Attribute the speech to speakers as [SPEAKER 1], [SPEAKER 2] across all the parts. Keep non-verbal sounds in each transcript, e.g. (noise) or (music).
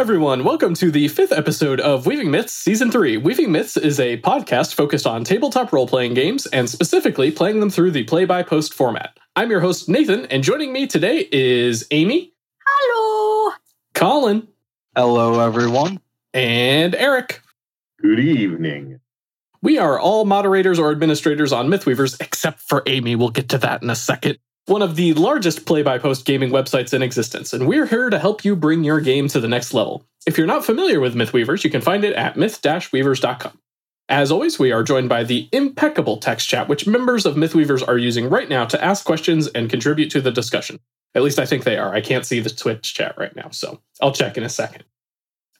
[SPEAKER 1] everyone. Welcome to the fifth episode of Weaving Myths Season 3. Weaving Myths is a podcast focused on tabletop role playing games and specifically playing them through the play by post format. I'm your host, Nathan, and joining me today is Amy.
[SPEAKER 2] Hello.
[SPEAKER 1] Colin.
[SPEAKER 3] Hello, everyone.
[SPEAKER 1] And Eric.
[SPEAKER 4] Good evening.
[SPEAKER 1] We are all moderators or administrators on Mythweavers, except for Amy. We'll get to that in a second one of the largest play by post gaming websites in existence, and we're here to help you bring your game to the next level. If you're not familiar with Mythweavers, you can find it at myth weavers.com. As always, we are joined by the impeccable text chat, which members of Mythweavers are using right now to ask questions and contribute to the discussion. At least I think they are. I can't see the Twitch chat right now, so I'll check in a second.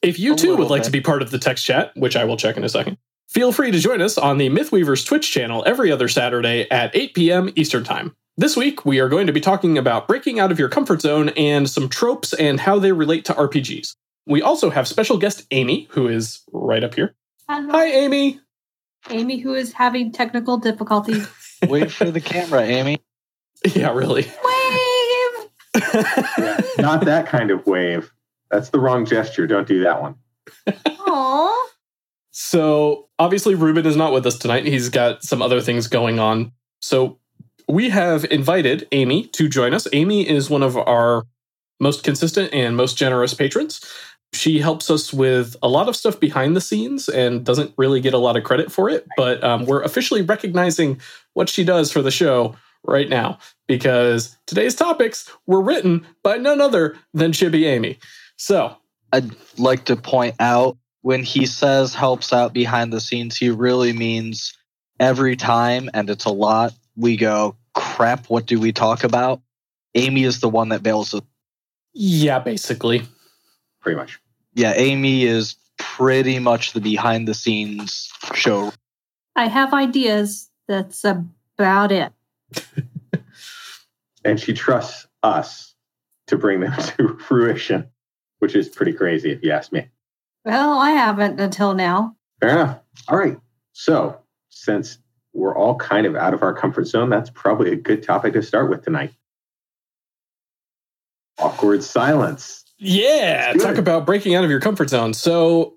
[SPEAKER 1] If you too would like bit. to be part of the text chat, which I will check in a second, feel free to join us on the Mythweavers Twitch channel every other Saturday at 8 p.m. Eastern Time. This week, we are going to be talking about breaking out of your comfort zone and some tropes and how they relate to RPGs. We also have special guest Amy, who is right up here.
[SPEAKER 2] Hello.
[SPEAKER 1] Hi, Amy.
[SPEAKER 2] Amy, who is having technical difficulties. (laughs)
[SPEAKER 3] Wait for the camera, Amy.
[SPEAKER 1] Yeah, really.
[SPEAKER 2] Wave!
[SPEAKER 4] yeah, (laughs) not that kind of wave. That's the wrong gesture. Don't do that one.
[SPEAKER 2] Aww.
[SPEAKER 1] So, obviously, Ruben is not with us tonight. He's got some other things going on. So, we have invited Amy to join us. Amy is one of our most consistent and most generous patrons. She helps us with a lot of stuff behind the scenes and doesn't really get a lot of credit for it, but um, we're officially recognizing what she does for the show right now because today's topics were written by none other than Chibi Amy. So,
[SPEAKER 3] I'd like to point out when he says helps out behind the scenes, he really means every time, and it's a lot we go, crap, what do we talk about? Amy is the one that bails us.
[SPEAKER 1] Yeah, basically.
[SPEAKER 4] Pretty much.
[SPEAKER 3] Yeah, Amy is pretty much the behind the scenes show.
[SPEAKER 2] I have ideas. That's about it. (laughs)
[SPEAKER 4] and she trusts us to bring them (laughs) to fruition, which is pretty crazy if you ask me.
[SPEAKER 2] Well, I haven't until now.
[SPEAKER 4] Fair enough. All right. So, since we're all kind of out of our comfort zone, that's probably a good topic to start with tonight. Awkward silence.
[SPEAKER 1] Yeah, talk about breaking out of your comfort zone. So,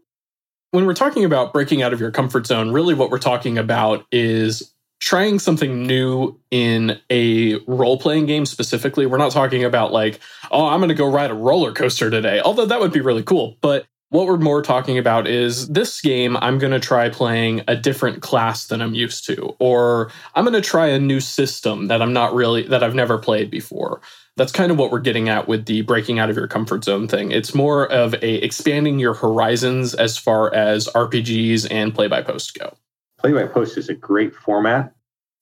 [SPEAKER 1] when we're talking about breaking out of your comfort zone, really what we're talking about is trying something new in a role playing game specifically. We're not talking about like, oh, I'm going to go ride a roller coaster today, although that would be really cool. But what we're more talking about is this game, I'm going to try playing a different class than I'm used to, or I'm going to try a new system that I'm not really, that I've never played before. That's kind of what we're getting at with the breaking out of your comfort zone thing. It's more of a expanding your horizons as far as RPGs and play by post go.
[SPEAKER 4] Play by post is a great format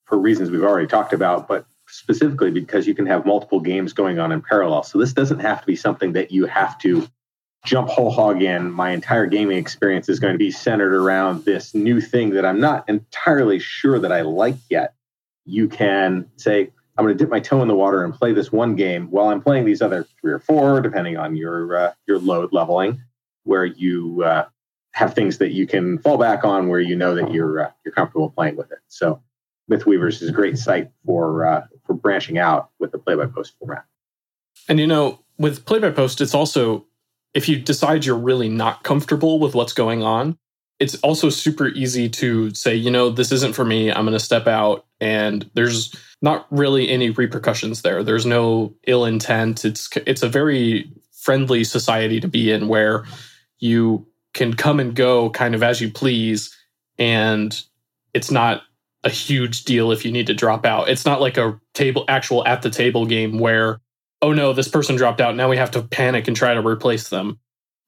[SPEAKER 4] for reasons we've already talked about, but specifically because you can have multiple games going on in parallel. So this doesn't have to be something that you have to jump whole hog in, my entire gaming experience is going to be centered around this new thing that I'm not entirely sure that I like yet. You can say, I'm going to dip my toe in the water and play this one game while I'm playing these other three or four, depending on your uh, your load leveling, where you uh, have things that you can fall back on, where you know that you're uh, you're comfortable playing with it. So, Mythweavers is a great site for uh, for branching out with the play by post format.
[SPEAKER 1] And you know, with play by post, it's also if you decide you're really not comfortable with what's going on, it's also super easy to say, you know, this isn't for me. I'm going to step out and there's not really any repercussions there. There's no ill intent. It's it's a very friendly society to be in where you can come and go kind of as you please and it's not a huge deal if you need to drop out. It's not like a table actual at the table game where oh no, this person dropped out. Now we have to panic and try to replace them.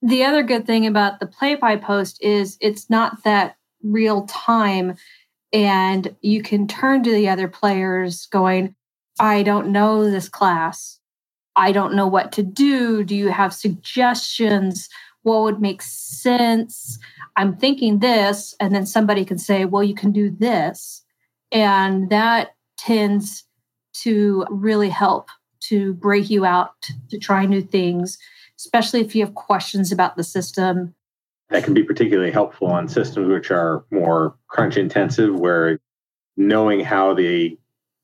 [SPEAKER 2] The other good thing about the play by post is it's not that real time. And you can turn to the other players going, I don't know this class. I don't know what to do. Do you have suggestions? What would make sense? I'm thinking this. And then somebody can say, well, you can do this. And that tends to really help to break you out to try new things, especially if you have questions about the system.
[SPEAKER 4] That can be particularly helpful on systems which are more crunch intensive, where knowing how the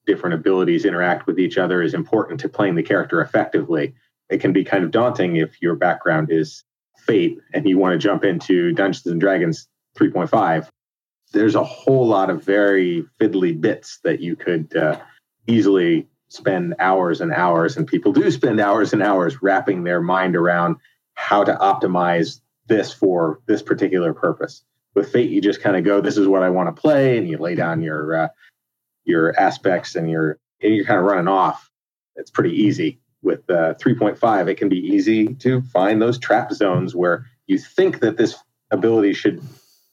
[SPEAKER 4] different abilities interact with each other is important to playing the character effectively. It can be kind of daunting if your background is Fate and you want to jump into Dungeons and Dragons 3.5, there's a whole lot of very fiddly bits that you could uh, easily spend hours and hours, and people do spend hours and hours wrapping their mind around how to optimize this for this particular purpose. With Fate, you just kind of go, "This is what I want to play," and you lay down your uh, your aspects and your and you're kind of running off. It's pretty easy. With uh, 3.5, it can be easy to find those trap zones where you think that this ability should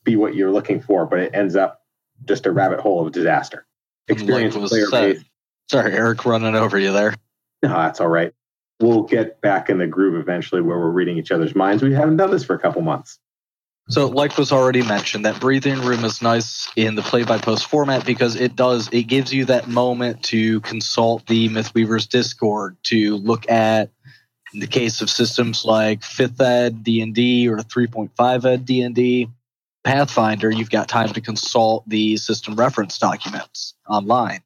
[SPEAKER 4] be what you're looking for, but it ends up just a rabbit hole of disaster.
[SPEAKER 3] Experience like player base. Sorry, Eric, running over you there.
[SPEAKER 4] No, that's all right. We'll get back in the groove eventually where we're reading each other's minds. We haven't done this for a couple months.
[SPEAKER 3] So, like was already mentioned, that breathing room is nice in the play by post format because it does it gives you that moment to consult the Mythweavers Discord to look at in the case of systems like 5th ed D&D or 3.5 ed D&D Pathfinder, you've got time to consult the system reference documents online.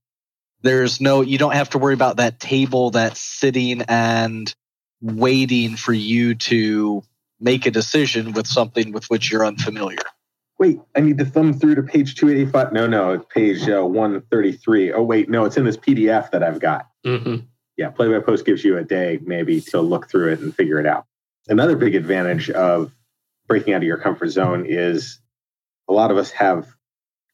[SPEAKER 3] There's no, you don't have to worry about that table that's sitting and waiting for you to make a decision with something with which you're unfamiliar.
[SPEAKER 4] Wait, I need to thumb through to page 285. No, no, it's page uh, 133. Oh, wait, no, it's in this PDF that I've got. Mm-hmm. Yeah, Play by Post gives you a day maybe to look through it and figure it out. Another big advantage of breaking out of your comfort zone is a lot of us have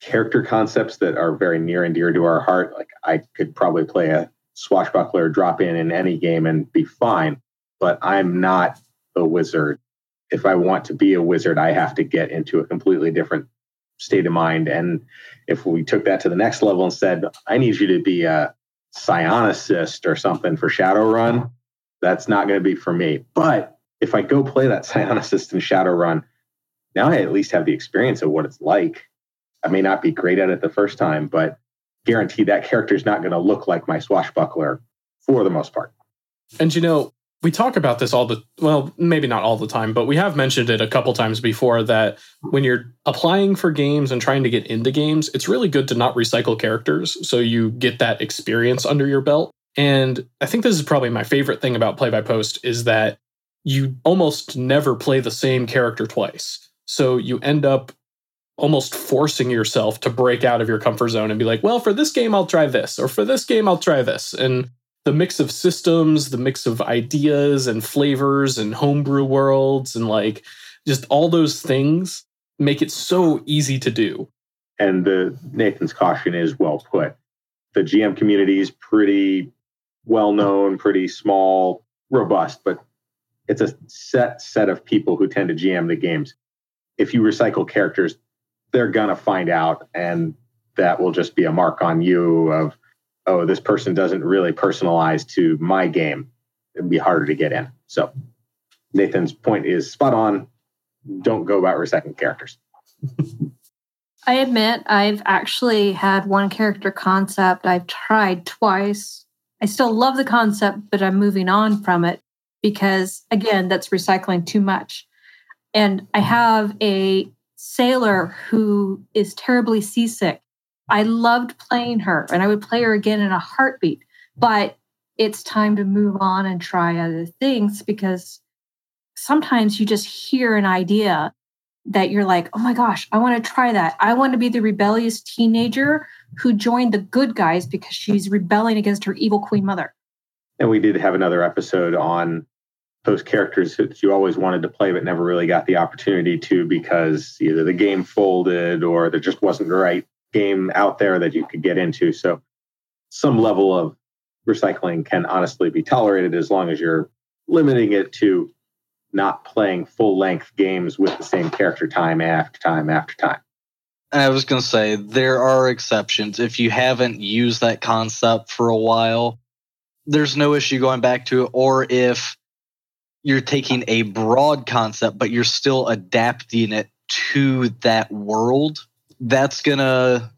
[SPEAKER 4] character concepts that are very near and dear to our heart. Like I could probably play a swashbuckler, drop in in any game and be fine, but I'm not a wizard. If I want to be a wizard, I have to get into a completely different state of mind. And if we took that to the next level and said, I need you to be a psionicist or something for Shadowrun, that's not going to be for me. But if I go play that psionicist in Shadowrun, now I at least have the experience of what it's like. I may not be great at it the first time, but guarantee that character is not going to look like my swashbuckler for the most part.
[SPEAKER 1] And you know, we talk about this all the well, maybe not all the time, but we have mentioned it a couple times before that when you're applying for games and trying to get into games, it's really good to not recycle characters so you get that experience under your belt. And I think this is probably my favorite thing about play by post is that you almost never play the same character twice. So you end up almost forcing yourself to break out of your comfort zone and be like, well, for this game, I'll try this, or for this game, I'll try this. And the mix of systems, the mix of ideas and flavors and homebrew worlds, and like just all those things make it so easy to do.
[SPEAKER 4] And the Nathan's caution is well put. The GM community is pretty well known, pretty small, robust, but it's a set set of people who tend to GM the games if you recycle characters, they're gonna find out, and that will just be a mark on you of, oh, this person doesn't really personalize to my game. It'd be harder to get in. So Nathan's point is spot on. Don't go about recycling characters. (laughs)
[SPEAKER 2] I admit I've actually had one character concept I've tried twice. I still love the concept, but I'm moving on from it because, again, that's recycling too much. And I have a sailor who is terribly seasick. I loved playing her and I would play her again in a heartbeat, but it's time to move on and try other things because sometimes you just hear an idea that you're like, oh my gosh, I want to try that. I want to be the rebellious teenager who joined the good guys because she's rebelling against her evil queen mother.
[SPEAKER 4] And we did have another episode on those characters that you always wanted to play but never really got the opportunity to because either the game folded or there just wasn't the right game out there that you could get into. So some level of recycling can honestly be tolerated as long as you're limiting it to not playing full length games with the same character time after time after time.
[SPEAKER 3] I was going to say there are exceptions. If you haven't used that concept for a while, there's no issue going back to it. Or if you're taking a broad concept, but you're still adapting it to that world, that's to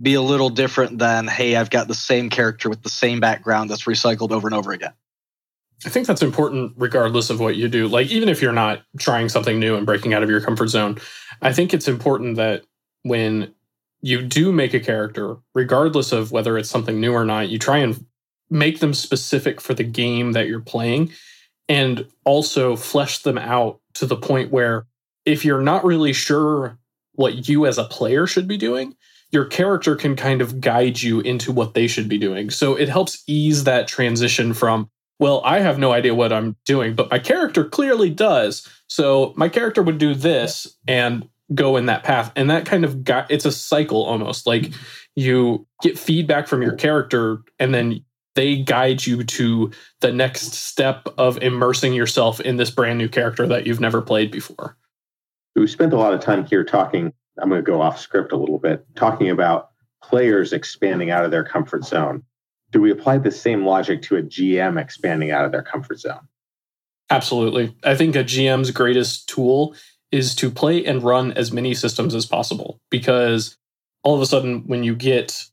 [SPEAKER 3] be a little different than, hey, I've got the same character with the same background that's recycled over and over again.
[SPEAKER 1] I think that's important regardless of what you do. Like, even if you're not trying something new and breaking out of your comfort zone, I think it's important that when you do make a character, regardless of whether it's something new or not, you try and make them specific for the game that you're playing and also flesh them out to the point where if you're not really sure what you as a player should be doing, your character can kind of guide you into what they should be doing. So it helps ease that transition from, well, I have no idea what I'm doing, but my character clearly does. So my character would do this and go in that path. And that kind of got it's a cycle almost. Like you get feedback from your character and then they guide you to the next step of immersing yourself in this brand new character that you've never played before.
[SPEAKER 4] We spent a lot of time here talking. I'm going to go off script a little bit, talking about players expanding out of their comfort zone. Do we apply the same logic to a GM expanding out of their comfort zone?
[SPEAKER 1] Absolutely. I think a GM's greatest tool is to play and run as many systems as possible because all of a sudden, when you get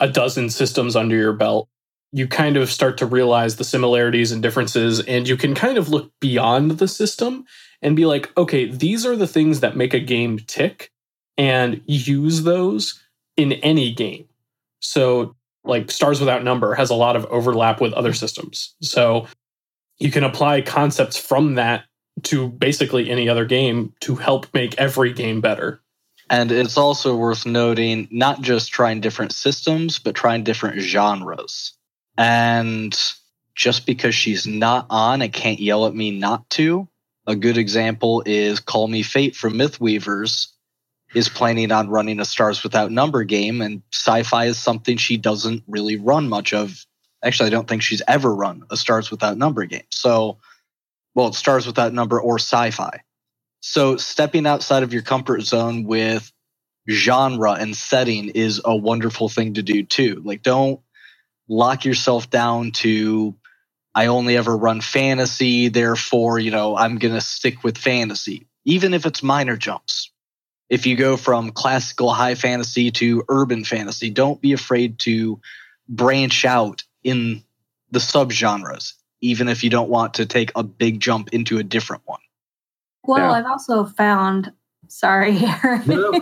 [SPEAKER 1] a dozen systems under your belt, you kind of start to realize the similarities and differences, and you can kind of look beyond the system and be like, okay, these are the things that make a game tick, and use those in any game. So, like Stars Without Number has a lot of overlap with other systems. So, you can apply concepts from that to basically any other game to help make every game better.
[SPEAKER 3] And it's also worth noting not just trying different systems, but trying different genres. And just because she's not on and can't yell at me not to, a good example is Call Me Fate from Mythweavers is planning on running a Stars Without Number game, and sci fi is something she doesn't really run much of. Actually, I don't think she's ever run a Stars Without Number game. So, well, it's Stars Without Number or sci fi. So, stepping outside of your comfort zone with genre and setting is a wonderful thing to do too. Like, don't lock yourself down to I only ever run fantasy, therefore, you know, I'm going to stick with fantasy, even if it's minor jumps. If you go from classical high fantasy to urban fantasy, don't be afraid to branch out in the subgenres, even if you don't want to take a big jump into a different one.
[SPEAKER 2] Well, yeah. I've also found, sorry, no,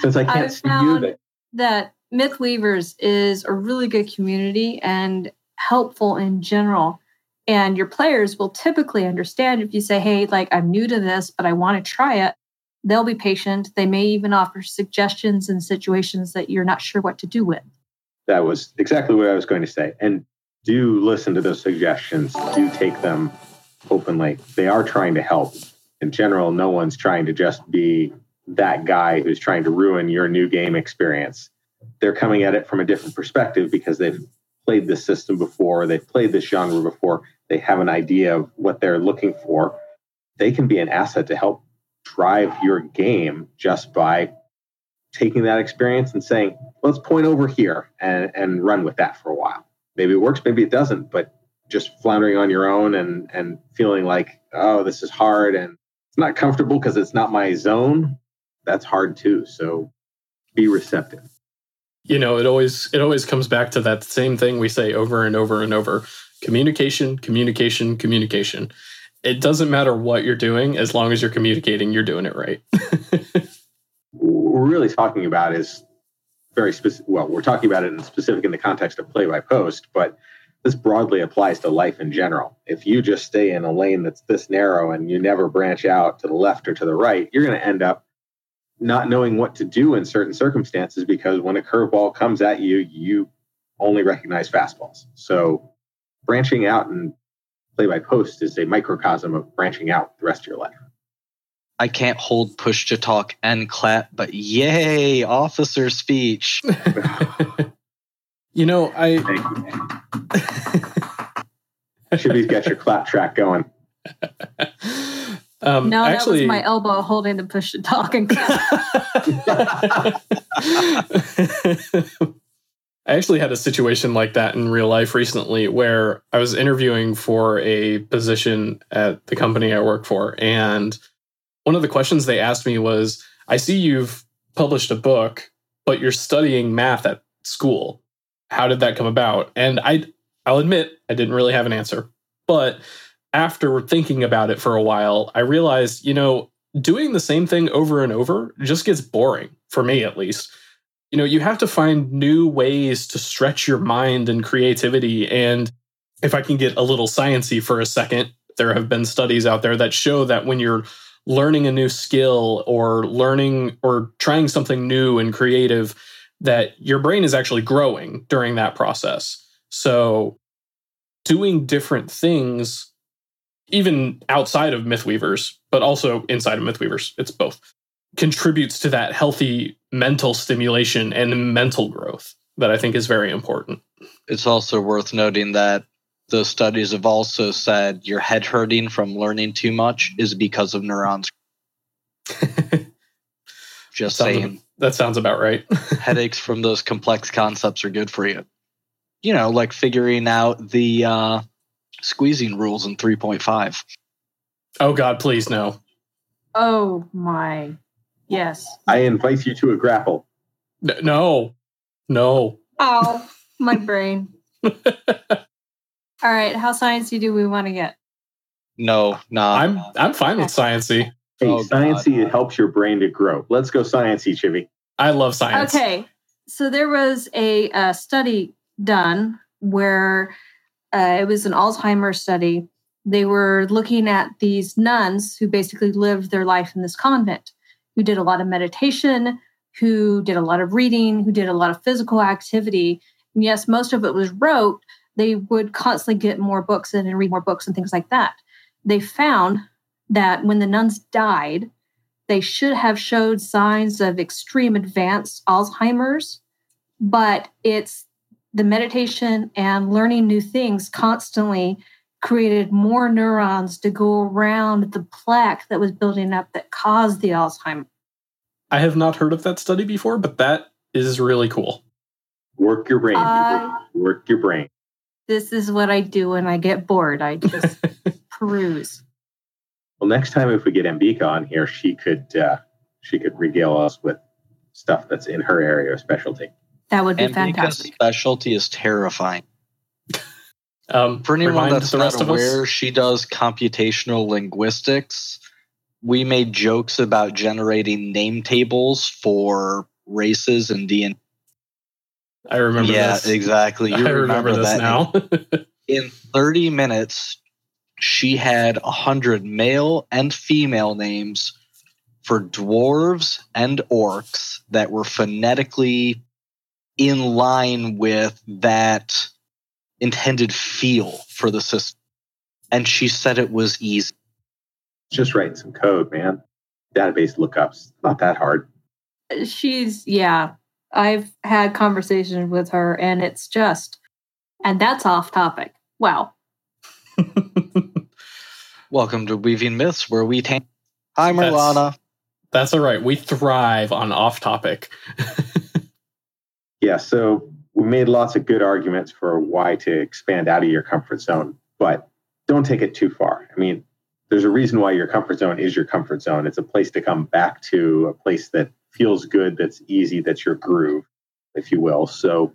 [SPEAKER 4] since I can't
[SPEAKER 2] I've see you, that, that Mythweavers is a really good community and helpful in general. And your players will typically understand if you say, hey, like, I'm new to this, but I want to try it. They'll be patient. They may even offer suggestions in situations that you're not sure what to do with.
[SPEAKER 4] That was exactly what I was going to say. And do listen to those suggestions, do take them openly. They are trying to help. In general, no one's trying to just be that guy who's trying to ruin your new game experience they're coming at it from a different perspective because they've played this system before, they've played this genre before, they have an idea of what they're looking for. They can be an asset to help drive your game just by taking that experience and saying, let's point over here and, and run with that for a while. Maybe it works, maybe it doesn't, but just floundering on your own and and feeling like, oh, this is hard and it's not comfortable because it's not my zone, that's hard too. So be receptive
[SPEAKER 1] you know it always it always comes back to that same thing we say over and over and over communication communication communication. It doesn't matter what you're doing as long as you're communicating you're doing it right. (laughs)
[SPEAKER 4] We're really talking about is very specific well we're talking about it in specific in the context of play by post but this broadly applies to life in general. If you just stay in a lane that's this narrow and you never branch out to the left or to the right you're going to end up not knowing what to do in certain circumstances because when a curveball comes at you, you only recognize fastballs. So branching out and play by post is a microcosm of branching out the rest of your life.
[SPEAKER 3] I can't hold push to talk and clap, but yay, officer speech. (laughs)
[SPEAKER 1] you know, I Thank
[SPEAKER 4] you, should be get your clap track going. (laughs)
[SPEAKER 2] Um, no, actually, that was my elbow holding the push (laughs) to talk. And (laughs)
[SPEAKER 1] I actually had a situation like that in real life recently where I was interviewing for a position at the company I work for. And one of the questions they asked me was I see you've published a book, but you're studying math at school. How did that come about? And I, I'll admit, I didn't really have an answer. But after thinking about it for a while, I realized, you know, doing the same thing over and over just gets boring, for me at least. You know, you have to find new ways to stretch your mind and creativity. And if I can get a little sciency for a second, there have been studies out there that show that when you're learning a new skill or learning or trying something new and creative, that your brain is actually growing during that process. So, doing different things, even outside of Mythweavers, but also inside of Mythweavers, it's both, contributes to that healthy mental stimulation and mental growth that I think is very important.
[SPEAKER 3] It's also worth noting that the studies have also said your head hurting from learning too much is because of neurons. (laughs) Just
[SPEAKER 1] Sounds
[SPEAKER 3] saying,
[SPEAKER 1] That sounds about right. (laughs)
[SPEAKER 3] headaches from those complex concepts are good for you. You know, like figuring out the uh, squeezing rules in 3.5.
[SPEAKER 1] oh, God, please, no.
[SPEAKER 2] Oh my. Yes.
[SPEAKER 4] I invite you to a grapple.
[SPEAKER 1] N- No, no.
[SPEAKER 2] Oh, (laughs) my brain. All right. How sciencey do we want to get?
[SPEAKER 3] No, nah.
[SPEAKER 1] I'm I'm fine with sciencey.
[SPEAKER 4] Hey,
[SPEAKER 3] Oh,
[SPEAKER 4] sciencey,
[SPEAKER 3] God.
[SPEAKER 4] it helps your brain to grow. Let's go sciencey, Chibi.
[SPEAKER 1] I love science.
[SPEAKER 2] Okay. So there was a, uh study done where uh, it was an Alzheimer's study. They were looking at these nuns who basically lived their life in this convent, who did a lot of meditation, who did a lot of reading, who did a lot of physical activity. And yes, most of it was rote. They would constantly get more books in and read more books and things like that. They found that when the nuns died, they should have showed signs of extreme advanced Alzheimer's, but it's the meditation and learning new things constantly created more neurons to go around the plaque that was building up that caused the Alzheimer.
[SPEAKER 1] I have not heard of that study before, but that is really cool.
[SPEAKER 4] Work your brain.
[SPEAKER 2] I-
[SPEAKER 4] people. Work your brain.
[SPEAKER 2] This is what I do when I get bored. I just (laughs) peruse.
[SPEAKER 4] Well, next time if we get Ambika on here, she could uh, she could regale us with stuff that's in her area of specialty.
[SPEAKER 2] That would be
[SPEAKER 3] and because
[SPEAKER 2] fantastic.
[SPEAKER 3] specialty is terrifying. (laughs)
[SPEAKER 1] Um,
[SPEAKER 3] For anyone that's
[SPEAKER 1] the
[SPEAKER 3] not
[SPEAKER 1] rest of us.
[SPEAKER 3] she does computational linguistics. We made jokes about generating name tables for races and DNA.
[SPEAKER 1] I remember
[SPEAKER 3] yeah,
[SPEAKER 1] this.
[SPEAKER 3] exactly. You (laughs)
[SPEAKER 1] I remember, this
[SPEAKER 3] that
[SPEAKER 1] now. (laughs)
[SPEAKER 3] in 30 minutes, she had 100 male and female names for dwarves and orcs that were phonetically in line with that intended feel for the system. And she said it was easy.
[SPEAKER 4] Just writing some code, man. Database lookups, not that hard.
[SPEAKER 2] She's, yeah, I've had conversations with her and it's just, and that's off topic. Wow. (laughs)
[SPEAKER 3] Welcome to Weaving Myths, where we tan. Hi,
[SPEAKER 1] That's- That's all right. We thrive on off topic. (laughs)
[SPEAKER 4] Yeah, so we made lots of good arguments for why to expand out of your comfort zone, but don't take it too far. I mean, there's a reason why your comfort zone is your comfort zone. It's a place to come back to, a place that feels good, that's easy, that's your groove, if you will. So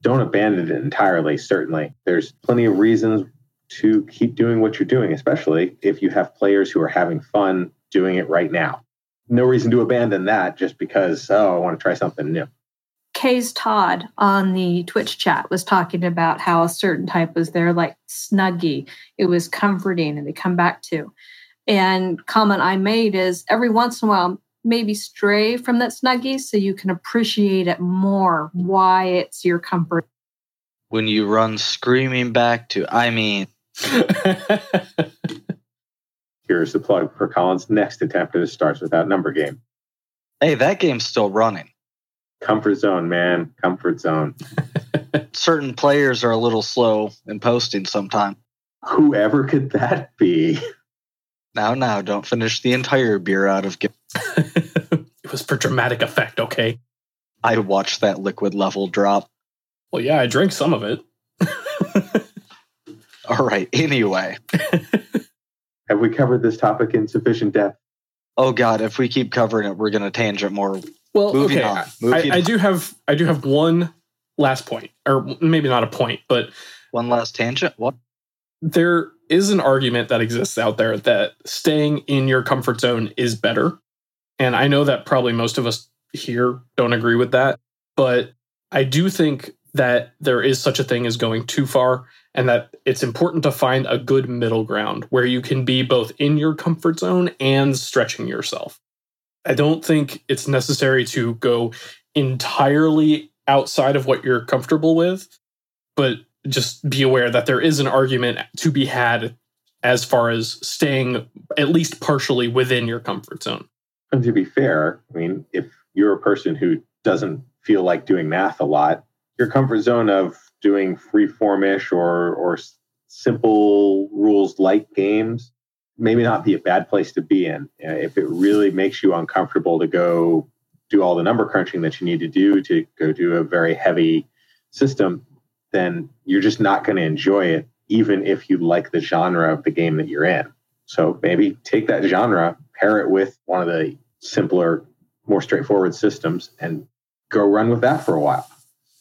[SPEAKER 4] don't abandon it entirely, certainly. There's plenty of reasons to keep doing what you're doing, especially if you have players who are having fun doing it right now. No reason to abandon that just because, oh, I want to try something new.
[SPEAKER 2] Kay's Todd on the Twitch chat was talking about how a certain type was there, like snuggy. It was comforting and they come back to. And comment I made is every once in a while, maybe stray from that snuggie so you can appreciate it more, why it's your comfort.
[SPEAKER 3] When you run screaming back to, I mean, (laughs)
[SPEAKER 4] Here's the plug for Colin's next attempt at a Stars Without Number game.
[SPEAKER 3] hey, that game's still running.
[SPEAKER 4] Comfort zone, man. Comfort zone. (laughs)
[SPEAKER 3] certain players are a little slow in posting sometimes.
[SPEAKER 4] Whoever could that be?
[SPEAKER 3] Now, now, don't finish the entire beer out of. Gi- (laughs)
[SPEAKER 1] it was for dramatic effect, okay?
[SPEAKER 3] I watched that liquid level drop.
[SPEAKER 1] Well, yeah, I drank some of it. (laughs)
[SPEAKER 3] All right. Anyway,
[SPEAKER 4] Have we covered this topic in sufficient depth?
[SPEAKER 3] oh god, if we keep covering it, we're gonna tangent more.
[SPEAKER 1] Well,
[SPEAKER 3] Moving
[SPEAKER 1] okay.
[SPEAKER 3] on.
[SPEAKER 1] I,
[SPEAKER 3] Moving
[SPEAKER 1] I
[SPEAKER 3] on.
[SPEAKER 1] do have I do have one last point, or maybe not a point, but
[SPEAKER 3] One last tangent. What?
[SPEAKER 1] there is an argument that exists out there that staying in your comfort zone is better. And I know that probably most of us here don't agree with that, but I do think that there is such a thing as going too far and that it's important to find a good middle ground where you can be both in your comfort zone and stretching yourself. I don't think it's necessary to go entirely outside of what you're comfortable with, but just be aware that there is an argument to be had as far as staying at least partially within your comfort zone.
[SPEAKER 4] And to be fair, I mean, if you're a person who doesn't feel like doing math a lot, your comfort zone of doing freeformish or or simple rules like games maybe not be a bad place to be in. Uh, if it really makes you uncomfortable to go do all the number crunching that you need to do to go do a very heavy system, then you're just not going to enjoy it, even if you like the genre of the game that you're in. So maybe take that genre, pair it with one of the simpler, more straightforward systems, and go run with that for a while.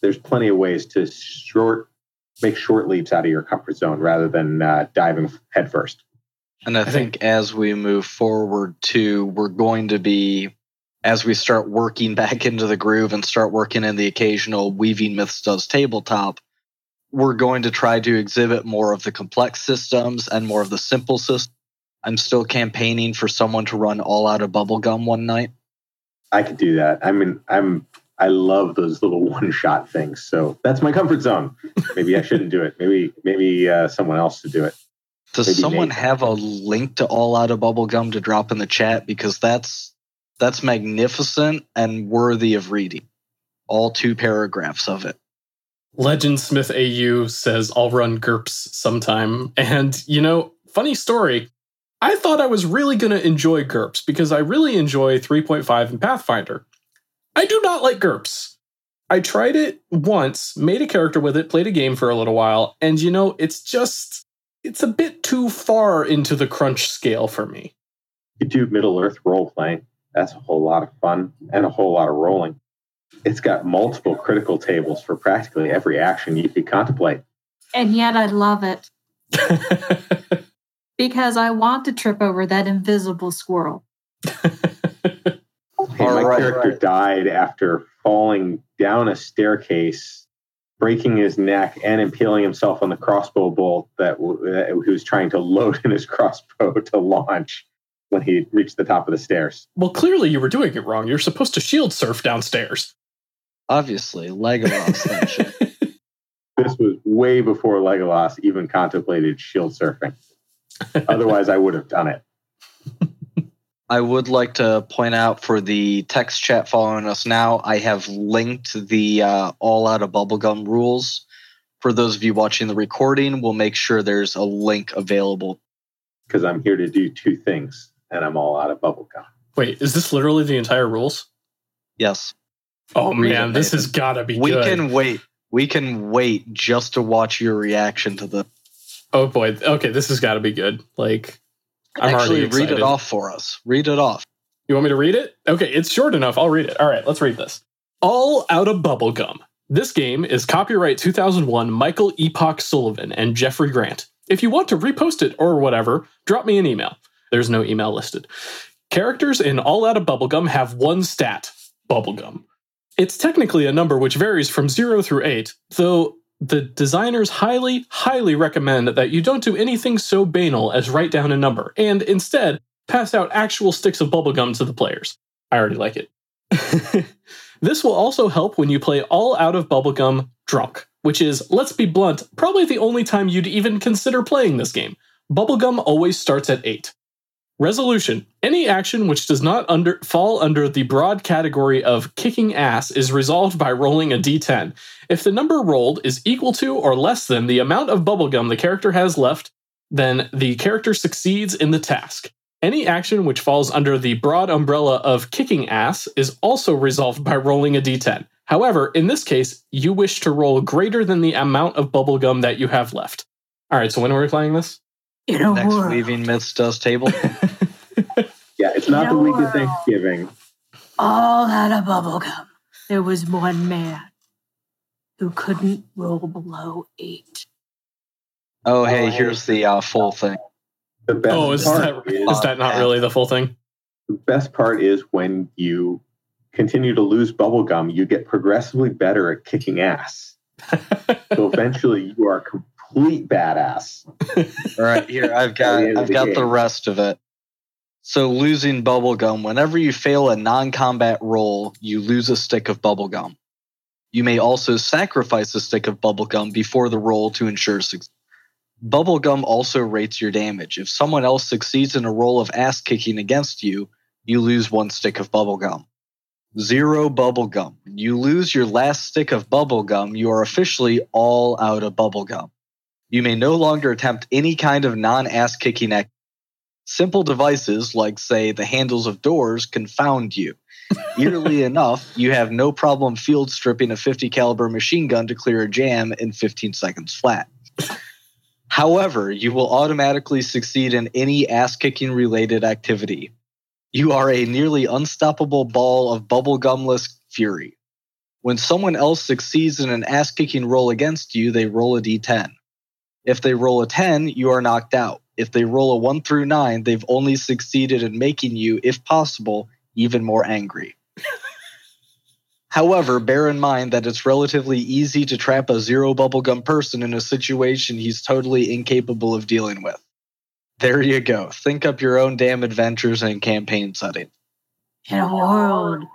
[SPEAKER 4] There's plenty of ways to short make short leaps out of your comfort zone rather than uh, diving headfirst.
[SPEAKER 3] And I, I think, think as we move forward too, we're going to be as we start working (laughs) back into the groove and start working in the occasional weaving myths does tabletop, we're going to try to exhibit more of the complex systems and more of the simple systems. I'm still campaigning for someone to run all out of bubblegum one night.
[SPEAKER 4] I could do that. I mean, I'm I love those little (laughs) one shot things. So that's my comfort zone. Maybe I shouldn't do it. Maybe maybe uh, someone else to do it.
[SPEAKER 3] Does Maybe someone Nate. have a link to All Out of Bubblegum to drop in the chat? Because that's that's magnificent and worthy of reading. All two paragraphs of it.
[SPEAKER 1] Legend Smith AU says, I'll run GURPS sometime. And, you know, funny story. I thought I was really going to enjoy GURPS because I really enjoy 3.5 and Pathfinder. I do not like GURPS. I tried it once, made a character with it, played a game for a little while, and you know, it's just it's a bit too far into the crunch scale for me.
[SPEAKER 4] You do Middle Earth role playing. That's a whole lot of fun and a whole lot of rolling. It's got multiple critical tables for practically every action you could contemplate.
[SPEAKER 2] And yet I love it. (laughs) because I want to trip over that invisible squirrel. (laughs)
[SPEAKER 4] hey, my right, character right. died after falling down a staircase breaking his neck and impaling himself on the crossbow bolt that, that he was trying to load in his (laughs) crossbow to launch when he reached the top of the stairs.
[SPEAKER 1] Well, clearly you were doing it wrong. You're supposed to shield surf downstairs.
[SPEAKER 3] Obviously, Legolas. (laughs)
[SPEAKER 4] this was way before Legolas even contemplated shield surfing. Otherwise, I would have done it.
[SPEAKER 3] I would like to point out for the text chat following us now, I have linked the uh, All Out of Bubblegum rules. For those of you watching the recording, we'll make sure there's a link available.
[SPEAKER 4] Because I'm here to do two things, and I'm all out of bubblegum.
[SPEAKER 1] Wait, is this literally the entire rules?
[SPEAKER 3] Yes.
[SPEAKER 1] Oh man, this has got to be.
[SPEAKER 3] We
[SPEAKER 1] good.
[SPEAKER 3] can wait. We can wait just to watch your reaction to the.
[SPEAKER 1] Oh boy. Okay, this has got to be good. Like
[SPEAKER 3] I'm Actually, read it off for us. Read it off.
[SPEAKER 1] You want me to read it? Okay, it's short enough. I'll read it. All right, let's read this. All out of bubblegum. This game is copyright 2001 Michael Epoch Sullivan and Jeffrey Grant. If you want to repost it or whatever, drop me an email. There's no email listed. Characters in All Out of Bubblegum have one stat bubblegum. It's technically a number which varies from 0 through 8, though the designers highly, highly recommend that you don't do anything so banal as write down a number, and instead pass out actual sticks of bubblegum to the players. I already like it. (laughs) this will also help when you play all out of bubblegum drunk, which is, let's be blunt, probably the only time you'd even consider playing this game. Bubblegum always starts at 8. Resolution. Any action which does not under, fall under the broad category of kicking ass is resolved by rolling a d10. If the number rolled is equal to or less than the amount of bubblegum the character has left, then the character succeeds in the task. Any action which falls under the broad umbrella of kicking ass is also resolved by rolling a d10. However, in this case, you wish to roll greater than the amount of bubblegum that you have left. All right, so when are we playing this?
[SPEAKER 3] In a Next world. Weaving Myths Does table. (laughs)
[SPEAKER 4] yeah, it's not the week of Thanksgiving.
[SPEAKER 2] All out of bubblegum. There was one man who couldn't roll below eight.
[SPEAKER 3] Oh, hey, oh, here's the uh, full thing.
[SPEAKER 1] The best oh, is that, is, is that not really the full thing?
[SPEAKER 4] The best part is when you continue to lose bubblegum, you get progressively better at kicking ass. (laughs) so eventually you are complete badass.
[SPEAKER 3] All right, here I've (laughs) got
[SPEAKER 4] the
[SPEAKER 3] I've got the rest of it. So losing bubblegum, whenever you fail a non-combat roll, you lose a stick of bubblegum. You may also sacrifice a stick of bubblegum before the roll to ensure success. Bubblegum also rates your damage. If someone else succeeds in a roll of ass kicking against you, you lose one stick of bubblegum. Zero bubblegum. When you lose your last stick of bubblegum, you are officially all out of bubblegum. You may no longer attempt any kind of non ass kicking act. Simple devices, like, say, the handles of doors, confound you. Eerily (laughs) enough, you have no problem field stripping a 50 caliber machine gun to clear a jam in 15 seconds flat. However, you will automatically succeed in any ass kicking related activity. You are a nearly unstoppable ball of bubblegumless fury. When someone else succeeds in an ass kicking roll against you, they roll a d10. If they roll a 10, you are knocked out. If they roll a 1 through 9, they've only succeeded in making you, if possible, even more angry. (laughs) However, bear in mind that it's relatively easy to trap a zero bubblegum person in a situation he's totally incapable of dealing with. There you go. Think up your own damn adventures and campaign setting.
[SPEAKER 2] In a world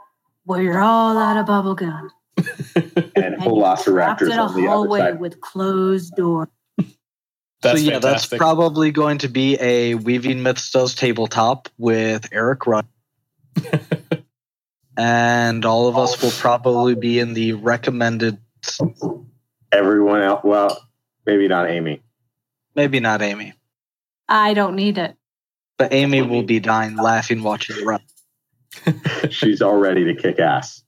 [SPEAKER 2] where you're all out of bubblegum. (laughs)
[SPEAKER 4] And
[SPEAKER 2] and you're trapped
[SPEAKER 4] velociraptors
[SPEAKER 2] in a
[SPEAKER 4] on the other
[SPEAKER 2] hallway
[SPEAKER 4] side.
[SPEAKER 2] with closed doors.
[SPEAKER 1] That's
[SPEAKER 3] so yeah, that's probably going to be a Weaving Myths Does tabletop with Eric Run. (laughs) and all of us will oh. probably be in the recommended
[SPEAKER 4] Everyone else, well, maybe not Amy.
[SPEAKER 3] maybe not Amy.
[SPEAKER 2] I don't need it.
[SPEAKER 3] But Amy will be dying laughing watching Run. (laughs)
[SPEAKER 4] She's all ready to kick ass.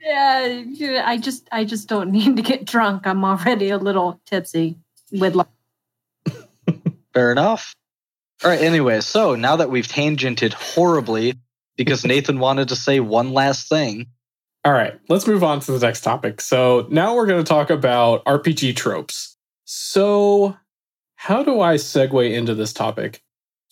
[SPEAKER 2] Yeah, yeah, I just I just don't need to get drunk. I'm already a little tipsy with like
[SPEAKER 3] Fair enough. All right, anyway, so now that we've tangented horribly because (laughs) Nathan wanted to say one last thing,
[SPEAKER 1] All right, let's move on to the next topic. So now we're going to talk about RPG tropes. So, how do I segue into this topic?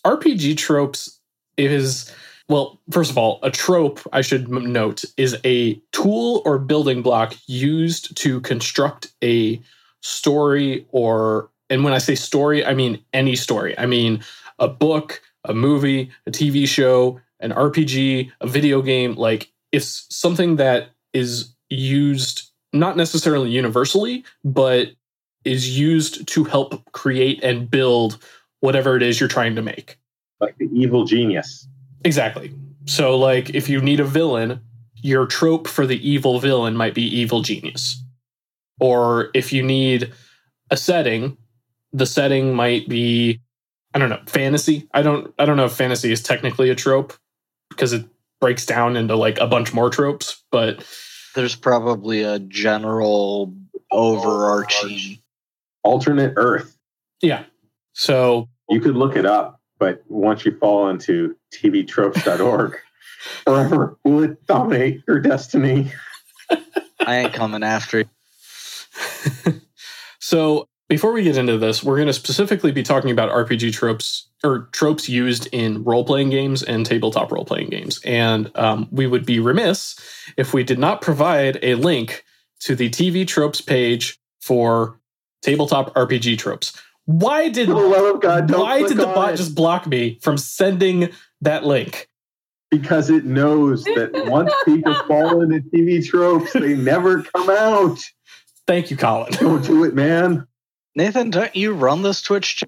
[SPEAKER 1] RPG tropes is, well, first of all, a trope, I should note, is a tool or building block used to construct a story or, and when I say story, I mean any story. I mean a book, a movie, a TV show, an RPG, a video game. Like it's something that is used not necessarily universally, but is used to help create and build whatever it is you're trying to make.
[SPEAKER 4] Like the evil genius.
[SPEAKER 1] Exactly. So, like, if you need a villain, your trope for the evil villain might be evil genius. Or if you need a setting, the setting might be, I don't know, fantasy. I don't, I don't know if fantasy is technically a trope because it breaks down into like a bunch more tropes. But
[SPEAKER 3] there's probably a general overarching.
[SPEAKER 4] Alternate Earth.
[SPEAKER 1] yeah, so
[SPEAKER 4] You could look it up, but once you fall into tvtropes.org, (laughs) forever will it dominate your destiny.
[SPEAKER 3] I ain't coming after you. (laughs)
[SPEAKER 1] so before we get into this, we're going to specifically be talking about RPG tropes or tropes used in role playing games and tabletop role playing games. And um, we would be remiss if we did not provide a link to the TV tropes page for tabletop RPG tropes. Why did
[SPEAKER 4] For the love of God, don't
[SPEAKER 1] why did the bot
[SPEAKER 4] it,
[SPEAKER 1] just block me from sending that link?
[SPEAKER 4] because it knows that (laughs) once people fall into TV tropes, they never come out.
[SPEAKER 1] Thank you, Colin.
[SPEAKER 4] Don't do it, man.
[SPEAKER 3] Nathan, don't you run this Twitch? ch-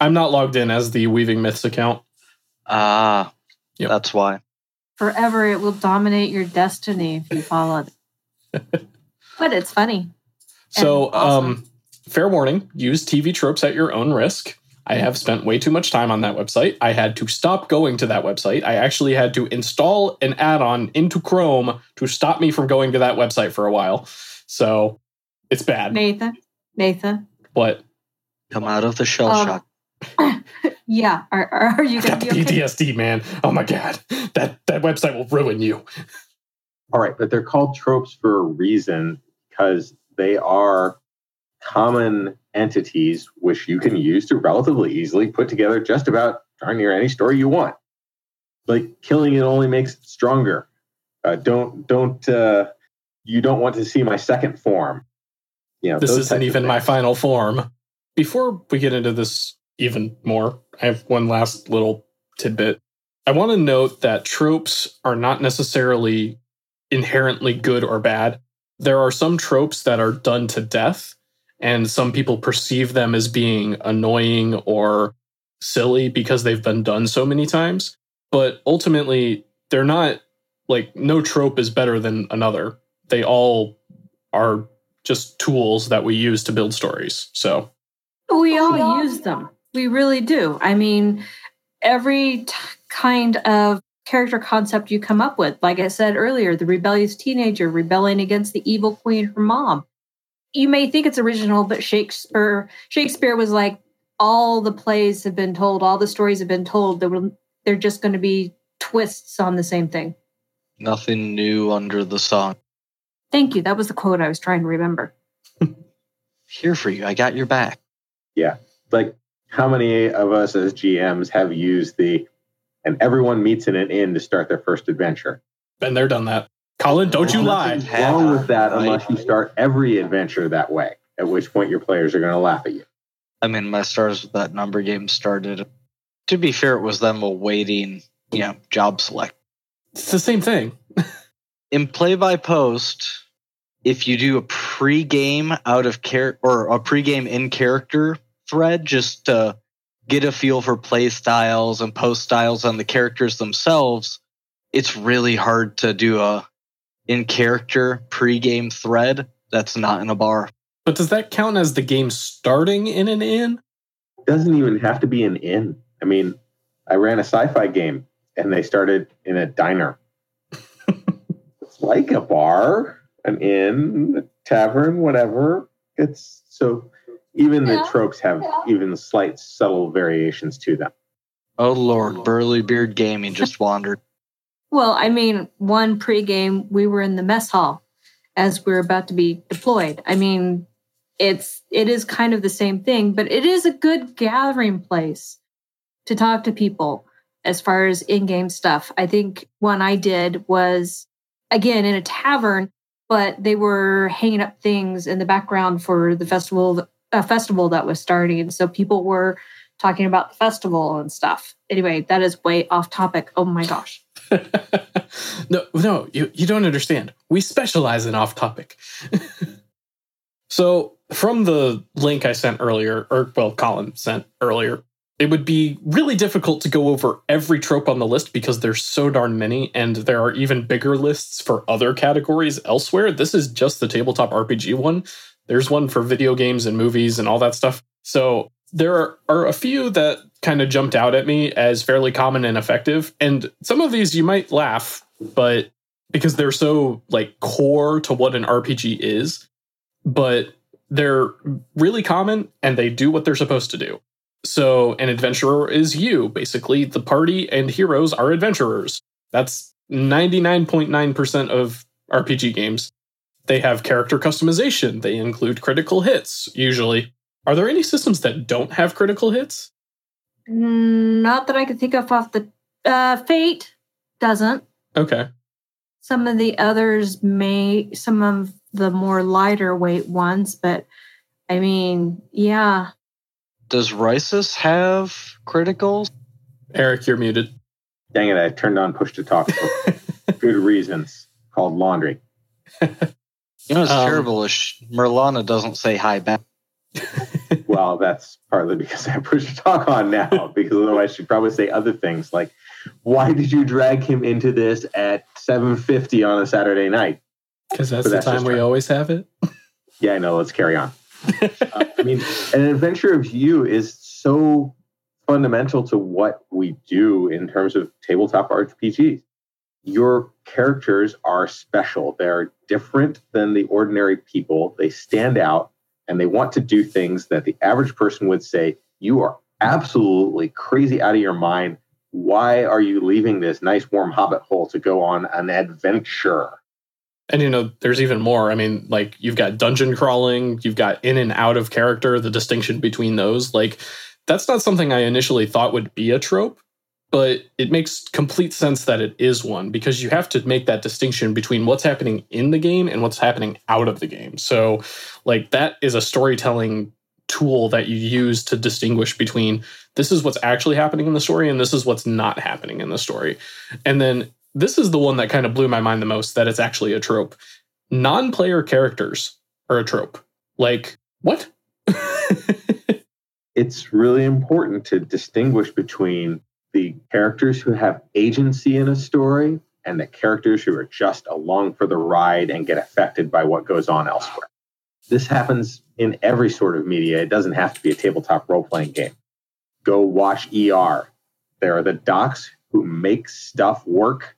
[SPEAKER 1] I'm not logged in as the Weaving Myths account.
[SPEAKER 3] Ah,
[SPEAKER 1] Yep.
[SPEAKER 3] that's why.
[SPEAKER 2] forever it will dominate your destiny if you follow it. (laughs) but it's funny.
[SPEAKER 1] So,
[SPEAKER 2] awesome.
[SPEAKER 1] um, fair warning: use TV tropes at your own risk. I have spent way too much time on that website. I had to stop going to that website. I actually had to install an add-on into Chrome to stop me from going to that website for a while. So, it's bad.
[SPEAKER 2] Nathan, Nathan.
[SPEAKER 1] But
[SPEAKER 3] Come out of the shell
[SPEAKER 2] Um,
[SPEAKER 3] shock. (coughs)
[SPEAKER 2] Yeah, are, are you
[SPEAKER 1] I
[SPEAKER 2] going
[SPEAKER 1] got
[SPEAKER 2] to
[SPEAKER 1] the
[SPEAKER 2] be okay?
[SPEAKER 1] PTSD, man. Oh my god, that that website will ruin you.
[SPEAKER 4] All right, but they're called tropes for a reason because they are common entities which you can use to relatively easily put together just about darn near any story you want. Like killing it only makes it stronger. Uh, don't don't uh, you don't want to see my second form. You know
[SPEAKER 1] This isn't even my final form. before we get into this even more, I have one last little tidbit. I want to note that tropes are not necessarily inherently good or bad. There are some tropes that are done to death, and some people perceive them as being annoying or silly because they've been done so many times. But ultimately, they're not like no trope is better than another. They all are just tools that we use to build stories. So
[SPEAKER 2] we oh, all use them. We really do. I mean, every t- kind of character concept you come up with, like I said earlier, the rebellious teenager rebelling against the evil queen, her mom. You may think it's original, but Shakespeare Shakespeare was like, all the plays have been told, all the stories have been told. They're just going to be twists on the same thing.
[SPEAKER 3] Nothing new under the sun.
[SPEAKER 2] Thank you. That was the quote I was trying to remember. (laughs)
[SPEAKER 3] Here for you. I got your back.
[SPEAKER 4] Yeah. Like how many of us as GMs have used the and everyone meets in an inn to start their first adventure?
[SPEAKER 1] Been there, done that. Colin, don't you lie.
[SPEAKER 4] wrong with that unless you start every adventure that way, at which point your players are going to laugh at you.
[SPEAKER 3] I mean, my Stars Without Number game started. To be fair, it was them awaiting, you know, job select.
[SPEAKER 1] It's the same thing.
[SPEAKER 3] in play by post, if you do a pre-game out of care or a pre-game in character thread just to get a feel for play styles and post styles on the characters themselves, it's really hard to do a in character pre-game thread that's not in a bar.
[SPEAKER 1] But does that count as the game starting in an inn?
[SPEAKER 4] It doesn't even have to be an inn. I mean, I ran a sci-fi game and they started in a diner. (laughs) it's like a bar, an inn, a tavern, whatever. It's so even yeah. the tropes have yeah. even slight subtle variations to them.
[SPEAKER 3] Oh Lord, Burly Beard Gaming just (laughs) wandered.
[SPEAKER 2] Well, I mean, one pregame, we were in the mess hall as we are about to be deployed. I mean, it's it is kind of the same thing, but it is a good gathering place to talk to people as far as in-game stuff. I think one I did was again in a tavern, but they were hanging up things in the background for the festival a festival that was starting. So people were talking about the festival and stuff. Anyway, that is way off topic. Oh my gosh. (laughs)
[SPEAKER 1] no, no, you, you don't understand. We specialize in off topic. (laughs) so, from the link I sent earlier, or well, Colin sent earlier, it would be really difficult to go over every trope on the list because there's so darn many, and there are even bigger lists for other categories elsewhere. This is just the tabletop RPG one. There's one for video games and movies and all that stuff. So there are, a few that kind of jumped out at me as fairly common and effective. And some of these you might laugh, but because they're so like core to what an RPG is, but they're really common and they do what they're supposed to do. So, an adventurer is you. Basically, the party and heroes are adventurers. That's 99.9% of RPG games. They have character customization. They include critical hits, usually. Are there any systems that don't have critical hits?
[SPEAKER 2] Not that I can think of off the. Uh, Fate doesn't.
[SPEAKER 1] Okay.
[SPEAKER 2] Some of the others may, some of the more lighter weight ones, but I mean, yeah,
[SPEAKER 3] does Risus have criticals?
[SPEAKER 1] Eric, you're muted.
[SPEAKER 4] Dang it, I turned on push to talk for (laughs) good reasons called laundry.
[SPEAKER 3] You know, it's um, terrible. Merlana doesn't say hi back. (laughs)
[SPEAKER 4] well, that's partly because I push to talk on now, (laughs) because otherwise she'd probably say other things like, "Why did you drag him into this at 7:50 on a Saturday night?"
[SPEAKER 1] Because that's, that's the time we always have it.
[SPEAKER 4] yeah, I know. Let's carry on uh, I mean, an adventure of you is so fundamental to what we do in terms of tabletop RPGs. Your characters are special. They're different than the ordinary people. They stand out and they want to do things that the average person would say, You are absolutely crazy out of your mind. Why are you leaving this nice warm hobbit hole to go on an adventure?
[SPEAKER 1] And you know there's even more. I mean like you've got dungeon crawling you've got in and out of character the distinction between those. Like that's not something i initially thought would be a trope but it makes complete sense that it is one because you have to make that distinction between what's happening in the game and what's happening out of the game. So like that is a storytelling tool that you use to distinguish between this is what's actually happening in the story and this is what's not happening in the story. And then this is the one that kind of blew my mind the most that it's actually a trope. Non player characters are a trope. Like, what? (laughs)
[SPEAKER 4] it's really important to distinguish between the characters who have agency in a story and the characters who are just along for the ride and get affected by what goes on elsewhere. This happens in every sort of media. It doesn't have to be a tabletop role playing game. Go watch ER. There are the docs who make stuff work,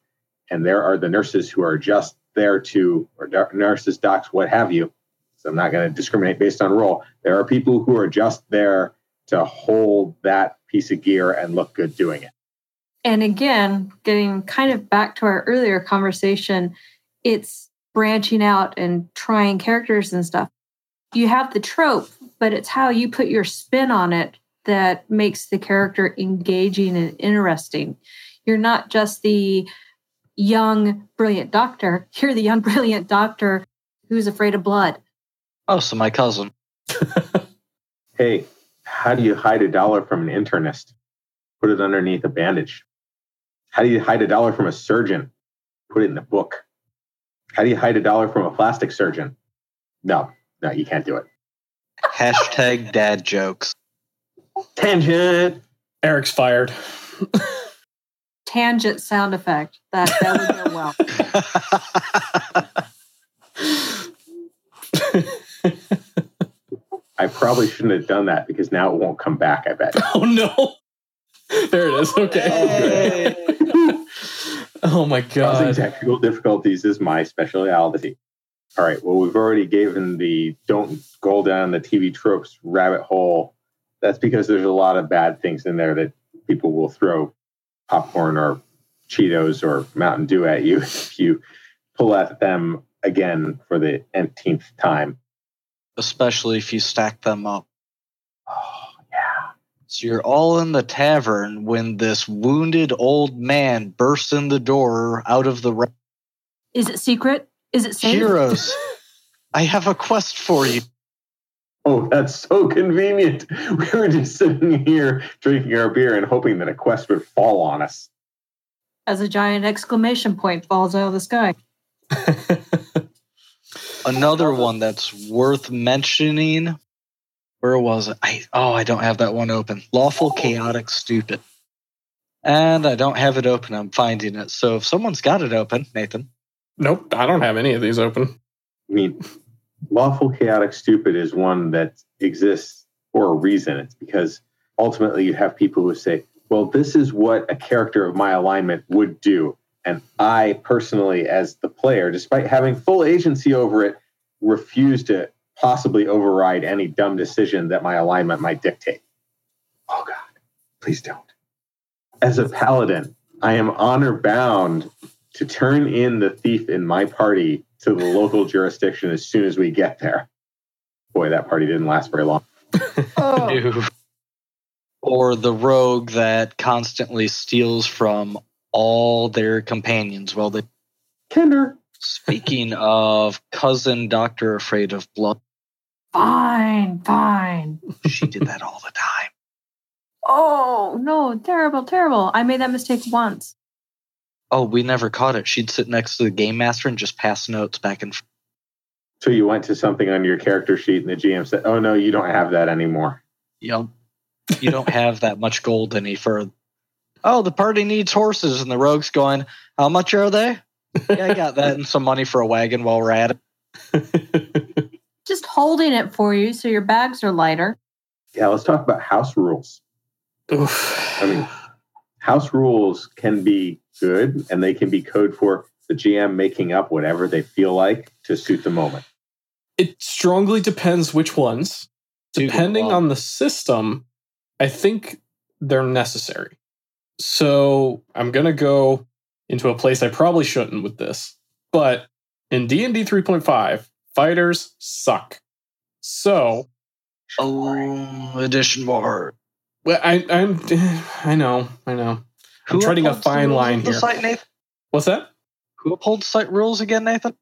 [SPEAKER 4] and there are the nurses who are just there to, or nurses, docs, what have you. So I'm not going to discriminate based on role. There are people who are just there to hold that piece of gear and look good doing it.
[SPEAKER 2] And again, getting kind of back to our earlier conversation, it's branching out and trying characters and stuff. You have the trope, but it's how you put your spin on it that makes the character engaging and interesting. You're not just the young, brilliant doctor, (laughs) you're the young, brilliant doctor who's afraid of blood.
[SPEAKER 3] Oh, so my cousin. (laughs)
[SPEAKER 4] hey, how do you hide a dollar from an internist? Put it underneath a bandage. How do you hide a dollar from a surgeon? Put it in a book. How do you hide a dollar from a plastic surgeon? No, no, you can't do it.
[SPEAKER 3] Hashtag dad jokes.
[SPEAKER 4] Tangent.
[SPEAKER 1] Eric's fired. (laughs)
[SPEAKER 2] Tangent sound effect. That that would go
[SPEAKER 4] well. (laughs) I probably shouldn't have done that because now it won't come back, I bet.
[SPEAKER 1] Oh no. There it is. Okay. oh my god.
[SPEAKER 4] Causing technical difficulties is my specialty. All right. Well, we've already given the don't go down the TV tropes rabbit hole. That's because there's a lot of bad things in there that people will throw popcorn or Cheetos or Mountain Dew at you (laughs) if you pull at them again for the nth time.
[SPEAKER 3] Especially if you stack them up.
[SPEAKER 4] Oh, yeah.
[SPEAKER 3] So you're all in the tavern when this wounded old man bursts in the door out of the. Ra-
[SPEAKER 2] Is it secret? Is it safe?
[SPEAKER 3] Heroes, (laughs) I have a quest for you.
[SPEAKER 4] Oh, that's so convenient. (laughs) We were just sitting here drinking our beer and hoping that a quest would fall on us.
[SPEAKER 2] As a giant exclamation point falls out of the sky. (laughs)
[SPEAKER 3] Another one that's worth mentioning. Where was it? I oh, I don't have that one open. Lawful, chaotic, stupid. And I don't have it open. I'm finding it. So if someone's got it open, Nathan.
[SPEAKER 1] Nope, I don't have any of these open.
[SPEAKER 4] I mean, lawful, chaotic, stupid is one that exists for a reason. It's because ultimately you have people who say, well, this is what a character of my alignment would do. And I personally, as the player, despite having full agency over it, refuse to possibly override any dumb decision that my alignment might dictate. Oh, God, please don't. As a paladin, I am honor bound to turn in the thief in my party to the local jurisdiction as soon as we get there. Boy, that party didn't last very long.
[SPEAKER 3] oh. Or the rogue that constantly steals from all their companions while they.
[SPEAKER 4] Kinder.
[SPEAKER 3] Speaking of cousin Doctor Afraid of Blood.
[SPEAKER 2] Fine, fine.
[SPEAKER 3] She did that all the time.
[SPEAKER 2] Oh, no, terrible, terrible. I made that mistake once.
[SPEAKER 3] Oh, we never caught it. She'd sit next to the game master and just pass notes back and forth.
[SPEAKER 4] So you went to something on your character sheet and the GM said, Oh no, you don't have that anymore.
[SPEAKER 3] Yep. You don't have that much gold any further. Oh, the party needs horses, and the rogue's going, How much are they? yeah, I got that and some money for a wagon while we're at
[SPEAKER 2] it. (laughs) Just holding it for you so your bags are lighter.
[SPEAKER 4] Yeah, let's talk about house rules. Oof. I mean, house rules can be good and they can be code for the GM making up whatever they feel like to suit the moment.
[SPEAKER 1] It strongly depends which ones. Depending on the system, I think they're necessary. So I'm going to go into a place I probably shouldn't with this. But in D&D 3.5, fighters suck. So,
[SPEAKER 3] oh, edition more.
[SPEAKER 1] Well, I I'm (sighs) I know, I know. I'm treading a fine line here.
[SPEAKER 3] Site,
[SPEAKER 1] What's that?
[SPEAKER 3] Who upholds site rules again, Nathan?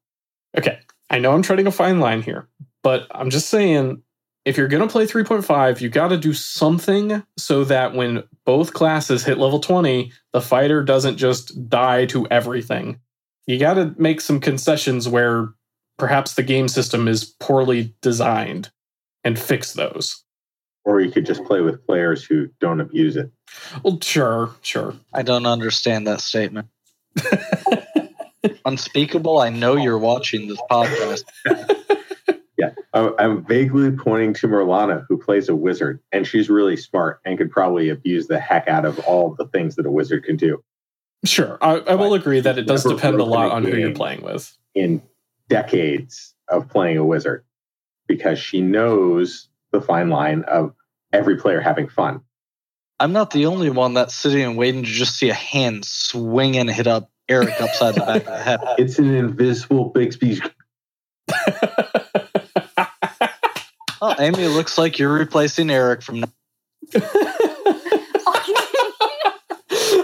[SPEAKER 1] Okay, I know I'm treading a fine line here, but I'm just saying if you're going to play 3.5, you got to do something so that when both classes hit level 20, the fighter doesn't just die to everything. You got to make some concessions where perhaps the game system is poorly designed and fix those.
[SPEAKER 4] Or you could just play with players who don't abuse it.
[SPEAKER 1] Well, sure, sure.
[SPEAKER 3] I don't understand that statement. (laughs) Unspeakable, I know you're watching this podcast. (laughs)
[SPEAKER 4] Yeah, I- I'm vaguely pointing to Merlana, who plays a wizard, and she's really smart and could probably abuse the heck out of all the things that a wizard can do
[SPEAKER 1] Sure. I, I will agree that it does depend a lot on who you're playing with.
[SPEAKER 4] in decades of playing a wizard because she knows the fine line of every player having fun.
[SPEAKER 3] I'm not the only one that's sitting and waiting to just see a hand swing and hit up Eric upside the back of the head. (laughs)
[SPEAKER 4] It's an invisible Bigby.
[SPEAKER 3] Oh, (laughs) Amy, it looks like you're replacing Eric from now. (laughs)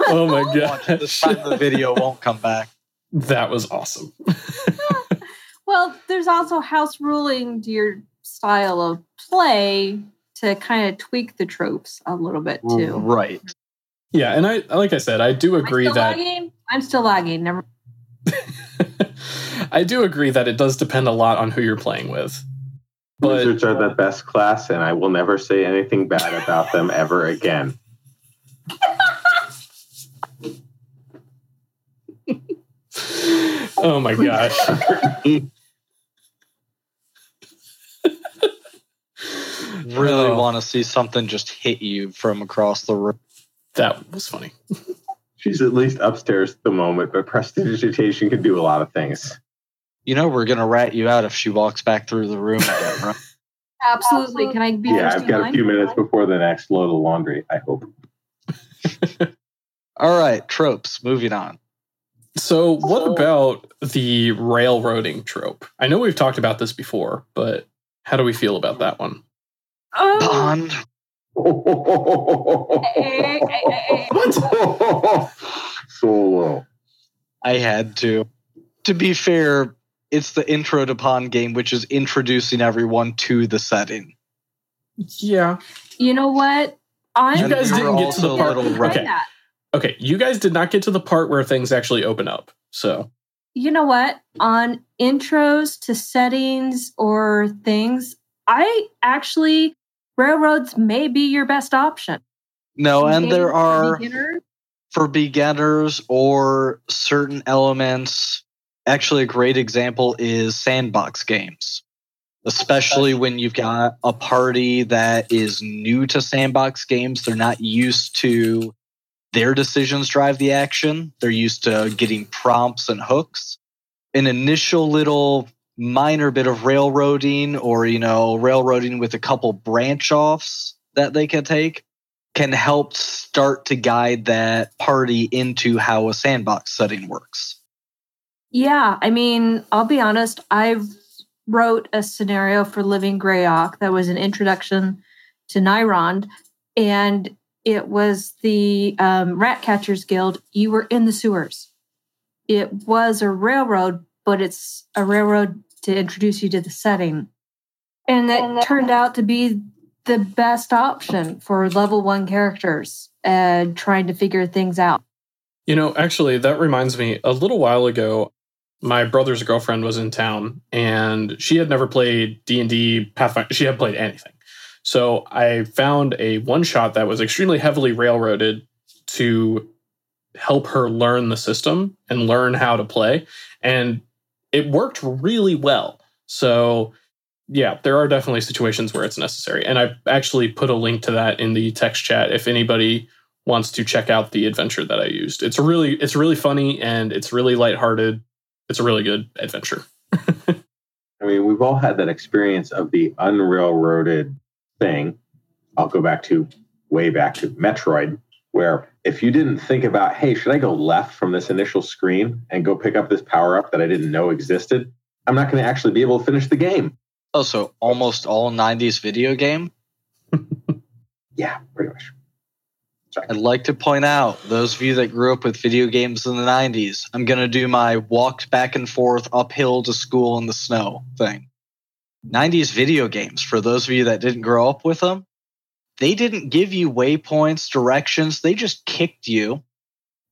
[SPEAKER 1] oh my
[SPEAKER 3] god! This time the video won't come back.
[SPEAKER 1] that was awesome.
[SPEAKER 2] well, there's also house ruling to your style of play to kind of tweak the tropes a little bit too.
[SPEAKER 3] Right.
[SPEAKER 1] Yeah, and I like I said, I do
[SPEAKER 2] Am I
[SPEAKER 1] agree that
[SPEAKER 2] lagging? I'm still lagging. Never. (laughs)
[SPEAKER 1] I do agree that it does depend a lot on who you're playing with. But
[SPEAKER 4] Wizards are the best class, and I will never say anything bad about them ever again. (laughs)
[SPEAKER 1] oh my gosh. (laughs)
[SPEAKER 3] Really
[SPEAKER 1] Oh.
[SPEAKER 3] want to see something just hit you from across the room.
[SPEAKER 1] That was funny.
[SPEAKER 4] She's at least upstairs at the moment, but prestidigitation can do a lot of things.
[SPEAKER 3] You know we're gonna rat you out if she walks back through the room again, (laughs) right?
[SPEAKER 2] Absolutely. Can I be
[SPEAKER 4] Yeah, I've
[SPEAKER 2] in
[SPEAKER 4] got a few minutes before the next load of laundry, I hope. (laughs)
[SPEAKER 3] All right, tropes. Moving on.
[SPEAKER 1] So, what about the railroading trope? I know we've talked about this before, but how do we feel about mm-hmm. that one?
[SPEAKER 2] Oh,
[SPEAKER 3] Bond. (laughs)
[SPEAKER 2] eh.
[SPEAKER 4] Solo.
[SPEAKER 3] I had to. To be fair, it's the intro to Pond game, which is introducing everyone to the setting.
[SPEAKER 1] Yeah.
[SPEAKER 2] You know what? I'm
[SPEAKER 1] You guys didn't get to the part.
[SPEAKER 3] little
[SPEAKER 2] Right.
[SPEAKER 1] Okay. Okay. You guys did not get to the part where things actually open up. So,
[SPEAKER 2] You know what? On intros to settings or things, I actually railroads may be your best option.
[SPEAKER 3] No, and there are
[SPEAKER 2] beginners,
[SPEAKER 3] for beginners or certain elements. Actually, a great example is sandbox games, especially when you've got a party that is new to sandbox games. They're not used to their decisions drive the action, they're used to getting prompts and hooks. An initial little minor bit of railroading or, you know, railroading with a couple branch offs that they can take can help start to guide that party into how a sandbox setting works.
[SPEAKER 2] Yeah, I mean, I'll be honest. I wrote a scenario for Living Greyhawk that was an introduction to Nyrond, and it was the um, Rat Catchers Guild. You were in the sewers. It was a railroad, but it's a railroad to introduce you to the setting, and it turned out to be the best option for level one characters and trying to figure things out.
[SPEAKER 1] you know, actually, that reminds me a little while ago, my brother's girlfriend was in town and she had never played D&D Pathfinder. She hadn't played anything. So I found a one shot that was extremely heavily railroaded to help her learn the system and learn how to play. And it worked really well. So yeah, there are definitely situations where it's necessary. And I actually put a link to that in the text chat if anybody wants to check out the adventure that I used. It's really it's really funny and it's really lighthearted. It's a really good adventure. (laughs)
[SPEAKER 4] I mean, we've all had that experience of the unrailroaded thing. I'll go back to way back to Metroid, where if you didn't think about, hey, should I go left from this initial screen and go pick up this power up that I didn't know existed? I'm not going to actually be able to finish the game.
[SPEAKER 3] Oh, so almost all 90s video game. (laughs)
[SPEAKER 4] Yeah, pretty much. Sorry.
[SPEAKER 3] I'd like to point out those of you that grew up with video games in the 90s, I'm going to do my walked back and forth uphill to school in the snow thing. 90s video games, for those of you that didn't grow up with them, they didn't give you waypoints, directions. They just kicked you.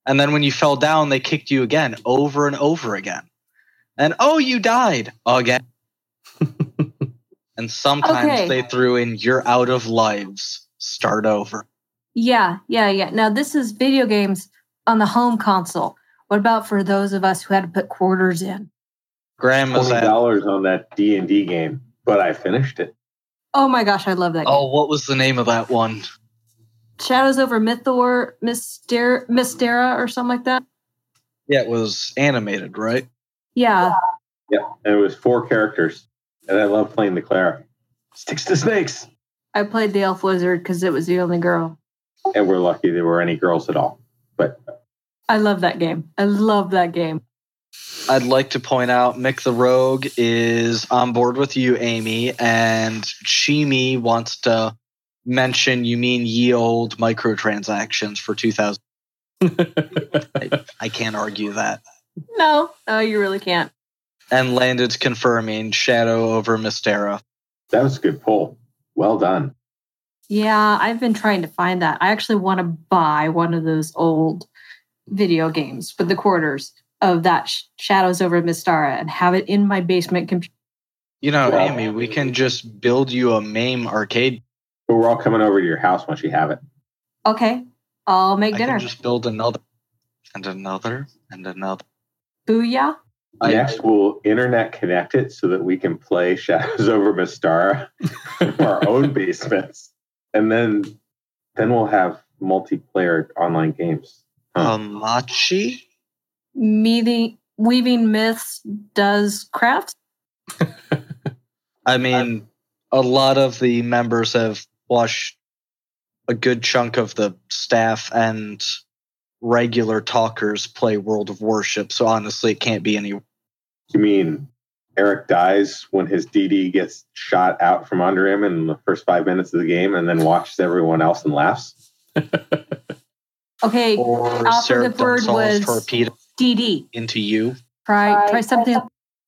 [SPEAKER 3] And then when you fell down, they kicked you again over and over again. And oh, you died again. (laughs) and sometimes
[SPEAKER 2] Okay.
[SPEAKER 3] they threw in you're out of lives. Start over.
[SPEAKER 2] Yeah, yeah, yeah. Now this is video games on the home console. What about for those of us who had to put quarters in?
[SPEAKER 3] Graham was
[SPEAKER 4] Twenty
[SPEAKER 3] at
[SPEAKER 4] dollars on that D and D game, but I finished it.
[SPEAKER 2] Oh my gosh, I love that oh, game.
[SPEAKER 3] Oh, what was the name of that one?
[SPEAKER 2] Shadows over Mythor, Myster- Mystara, or something like that.
[SPEAKER 3] Yeah, it was animated, right?
[SPEAKER 2] Yeah.
[SPEAKER 4] Yeah, and it was four characters, and I love playing the cleric. Sticks to snakes,
[SPEAKER 2] I played the elf wizard because it was the only girl.
[SPEAKER 4] and we're lucky there were any girls at all. But
[SPEAKER 2] I love that game. I love that game.
[SPEAKER 3] I'd like to point out Mick the Rogue is on board with you, Amy, and Shimi wants to mention you mean ye old microtransactions for 2000. (laughs) I, I can't argue that.
[SPEAKER 2] No, no, you really can't.
[SPEAKER 3] And landed confirming Shadow over Mystara.
[SPEAKER 4] that was a good pull. Well done.
[SPEAKER 2] Yeah, I've been trying to find that. I actually want to buy one of those old video games with the quarters of that Sh- Shadows over Mystara and have it in my basement computer.
[SPEAKER 3] You know,
[SPEAKER 4] Wow.
[SPEAKER 3] Amy, we can just build you a MAME arcade.
[SPEAKER 4] But we're all coming over to your house once you have it.
[SPEAKER 2] Okay, I'll make
[SPEAKER 3] I
[SPEAKER 2] dinner.
[SPEAKER 3] can just build another and another and another.
[SPEAKER 2] Booyah.
[SPEAKER 3] I-
[SPEAKER 4] Next, we'll internet connect it so that we can play (laughs) Shadows over Mystara in our (laughs) own basements, and then then we'll have multiplayer online games. Huh.
[SPEAKER 3] Hamachi?
[SPEAKER 2] Meeting, weaving myths does crafts. (laughs)
[SPEAKER 3] I mean, a lot of the members have watched a good chunk of the staff and regular talkers play World of Warships, So honestly, it can't be any.
[SPEAKER 4] You mean Eric dies when his DD gets shot out from under him in the first five minutes of the game, and then watches everyone else and laughs? (laughs)
[SPEAKER 2] Okay,
[SPEAKER 3] Or
[SPEAKER 2] Operative
[SPEAKER 3] Sarah
[SPEAKER 2] word
[SPEAKER 3] dumps
[SPEAKER 2] was-
[SPEAKER 3] his torpedo
[SPEAKER 2] DD.
[SPEAKER 3] into you.
[SPEAKER 2] Try try something.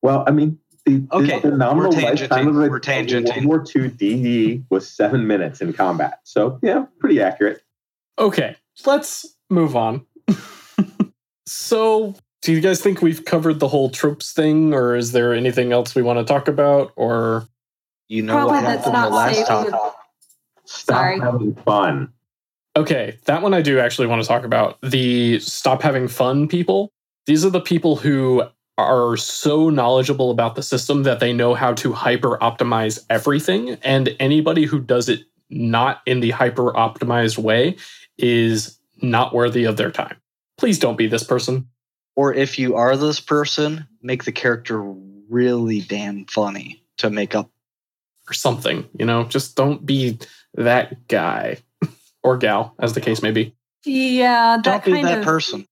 [SPEAKER 4] Well, I mean, the,
[SPEAKER 3] Okay,
[SPEAKER 4] the nominal
[SPEAKER 3] we're
[SPEAKER 4] lifetime of a
[SPEAKER 3] we're tangenting.
[SPEAKER 4] World War II DD was seven minutes in combat. So yeah, pretty accurate.
[SPEAKER 1] Okay, let's move on. (laughs) so, do you guys think we've covered the whole tropes thing, or is there anything else we want to talk about? Or
[SPEAKER 3] You know
[SPEAKER 2] Probably
[SPEAKER 3] what
[SPEAKER 2] that's
[SPEAKER 3] happened the last
[SPEAKER 2] safe.
[SPEAKER 3] time.
[SPEAKER 4] Stop
[SPEAKER 2] Sorry.
[SPEAKER 4] having fun.
[SPEAKER 1] okay, that one I do actually want to talk about. The stop having fun people. These are the people who are so knowledgeable about the system that they know how to hyper optimize everything, and anybody who does it not in the hyper optimized way is not worthy of their time. Please don't be this person.
[SPEAKER 3] Or if you are this person, make the character really damn funny to make up.
[SPEAKER 1] or something, you know, just don't be that guy (laughs) or gal, as the case may be.
[SPEAKER 2] Yeah, that
[SPEAKER 3] Don't be
[SPEAKER 2] kind
[SPEAKER 3] that
[SPEAKER 2] of
[SPEAKER 3] person.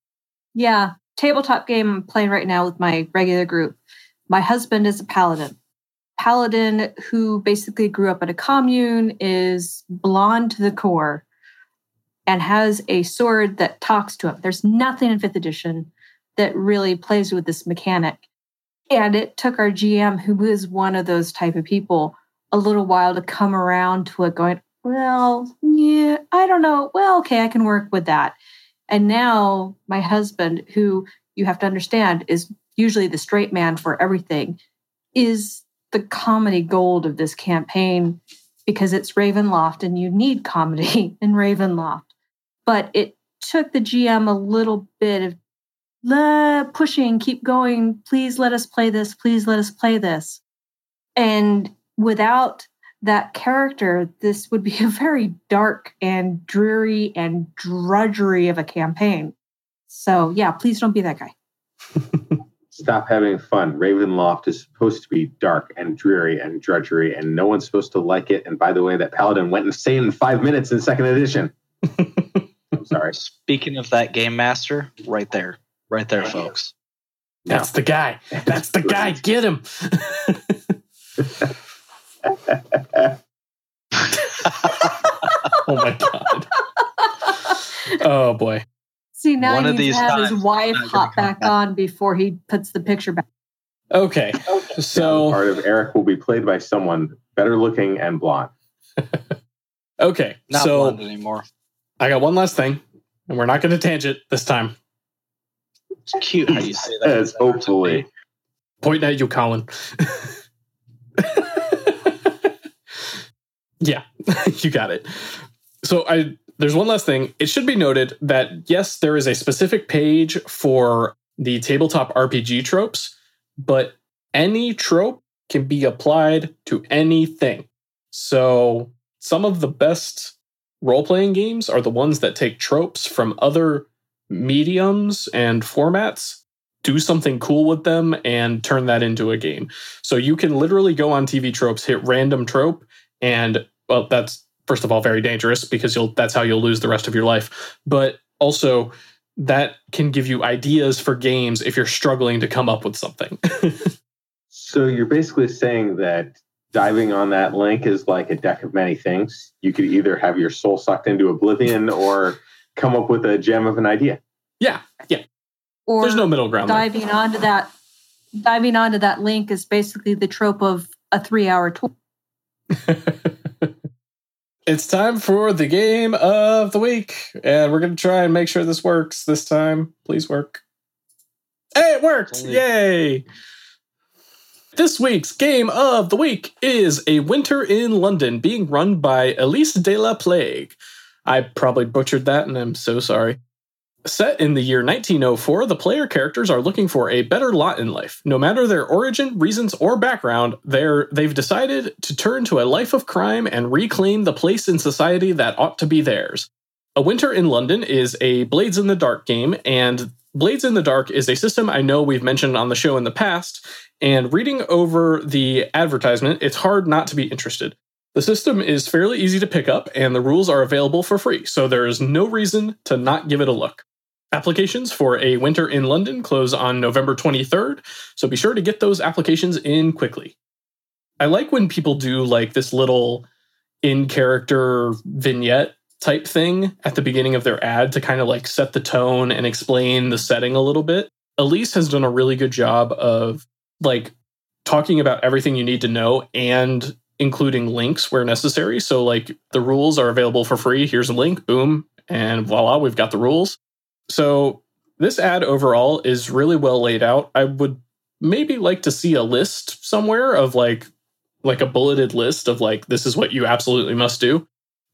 [SPEAKER 2] Yeah, tabletop game I'm playing right now with my regular group. My husband is a paladin. Paladin who basically grew up in a commune, is blonde to the core, and has a sword that talks to him. There's nothing in fifth edition that really plays with this mechanic. And it took our GM, who is one of those type of people, a little while to come around to it, going, Well, yeah, I don't know. Well, okay, I can work with that. And now my husband, who you have to understand is usually the straight man for everything, is the comedy gold of this campaign because it's Ravenloft and you need comedy (laughs) in Ravenloft. But it took the GM a little bit of "La- pushing, keep going, please let us play this, please let us play this. And without that character, this would be (laughs) a very dark and dreary and drudgery of a campaign. So, yeah, please don't be that guy. (laughs)
[SPEAKER 4] Stop having fun. Ravenloft is supposed to be dark and dreary and drudgery, and no one's supposed to like it. And by the way, that paladin went insane in five minutes in second edition. (laughs) I'm sorry.
[SPEAKER 3] Speaking of that game master, right there. Right there, folks.
[SPEAKER 4] No.
[SPEAKER 1] That's the guy. That's the guy. Get him. (laughs) oh my god. Oh boy.
[SPEAKER 2] See, now
[SPEAKER 3] One
[SPEAKER 2] he
[SPEAKER 3] of
[SPEAKER 2] needs
[SPEAKER 3] these
[SPEAKER 2] to have his wife
[SPEAKER 3] I'm not gonna
[SPEAKER 2] hop back
[SPEAKER 3] back.
[SPEAKER 2] on before he puts the picture back.
[SPEAKER 1] Okay. So
[SPEAKER 4] part of Eric will be played by someone better looking and blonde. (laughs)
[SPEAKER 1] okay.
[SPEAKER 3] Not
[SPEAKER 1] so
[SPEAKER 3] blonde anymore.
[SPEAKER 1] I got one last thing, and we're not going to tangent this time.
[SPEAKER 3] It's cute how you say that.
[SPEAKER 4] As hopefully.
[SPEAKER 1] Point at you, Colin. (laughs) yeah, (laughs) you got it. So I there's one last thing. It should be noted that yes, there is a specific page for the tabletop RPG tropes, but any trope can be applied to anything. So some of the best role playing games are the ones that take tropes from other mediums and formats, do something cool with them, and turn that into a game. So you can literally go on TV tropes, hit random trope, and well, that's first of all very dangerous because you'll that's how you'll lose the rest of your life. But also that can give you ideas for games if you're struggling to come up with something. (laughs)
[SPEAKER 4] So you're basically saying that diving on that link is like a deck of many things. You could either have your soul sucked into oblivion or come up with a gem of an idea.
[SPEAKER 1] yeah, yeah.
[SPEAKER 2] Or
[SPEAKER 1] There's no middle ground. there.
[SPEAKER 2] diving onto that diving onto that link is basically the trope of a three hour tour. (laughs)
[SPEAKER 1] it's time for the game of the week, and we're gonna try and make sure this works this time. Please work. Hey, it worked! Yay! This week's game of the week is A Winter in London, being run by Elise de la Plague. I probably butchered that, and I'm so sorry. Set in the year 1904, the player characters are looking for a better lot in life. No matter their origin, reasons, or background, they're, they've decided to turn to a life of crime and reclaim the place in society that ought to be theirs. A Winter in London is a Blades in the Dark game, and Blades in the Dark is a system I know we've mentioned on the show in the past, and reading over the advertisement, it's hard not to be interested. The system is fairly easy to pick up, and the rules are available for free, so there is no reason to not give it a look. Applications for A Winter in London close on November 23rd, so be sure to get those applications in quickly. I like when people do like this little in character vignette type thing at the beginning of their ad to kind of like set the tone and explain the setting a little bit. Elise has done a really good job of like talking about everything you need to know and including links where necessary. So like the rules are available for free. Here's a link, boom, and voila, we've got the rules. So this ad overall is really well laid out. I would maybe like to see a list somewhere of like like a bulleted list of like this is what you absolutely must do.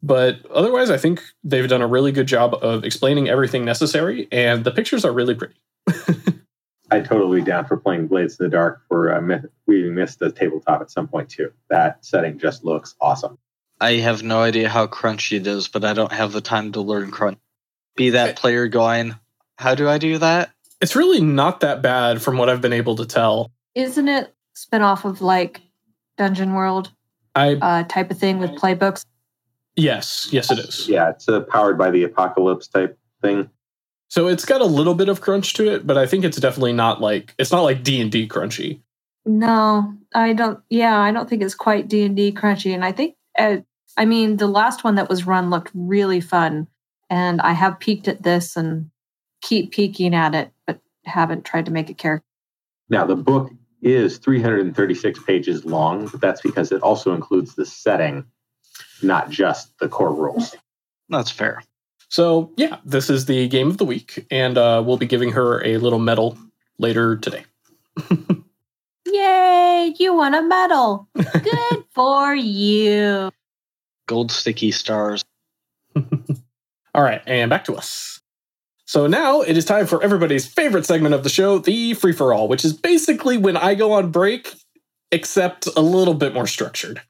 [SPEAKER 1] But otherwise, I think they've done a really good job of explaining everything necessary, and the pictures are really pretty. (laughs)
[SPEAKER 4] I totally down for playing Blades in the Dark for uh, myth- we missed the tabletop at some point too. That setting just looks awesome.
[SPEAKER 3] I have no idea how crunchy it is, but I don't have the time to learn crunch. Be that player going, how do I do that?
[SPEAKER 1] It's really not that bad from what I've been able to tell.
[SPEAKER 2] Isn't it spin off of like Dungeon World
[SPEAKER 1] I
[SPEAKER 2] uh, type of thing with playbooks?
[SPEAKER 1] yes, yes, it is.
[SPEAKER 4] Yeah, it's a powered by the apocalypse type thing.
[SPEAKER 1] So it's got a little bit of crunch to it, but I think it's definitely not like it's not like D and D crunchy.
[SPEAKER 2] No, I don't. Yeah, I don't think it's quite D and D crunchy. And I think, uh, I mean, the last one that was run looked really fun, and I have peeked at this and keep peeking at it, but haven't tried to make it character.
[SPEAKER 4] Now the book is 336 pages long, but that's because it also includes the setting, not just the core rules.
[SPEAKER 3] That's fair.
[SPEAKER 1] So yeah, this is the game of the week, and uh, we'll be giving her a little medal later today. (laughs)
[SPEAKER 2] Yay! You won a medal. (laughs) Good for you.
[SPEAKER 3] Gold sticky stars. (laughs)
[SPEAKER 1] All right, and back to us. So now it is time for everybody's favorite segment of the show, the free for all, which is basically when I go on break, except a little bit more structured.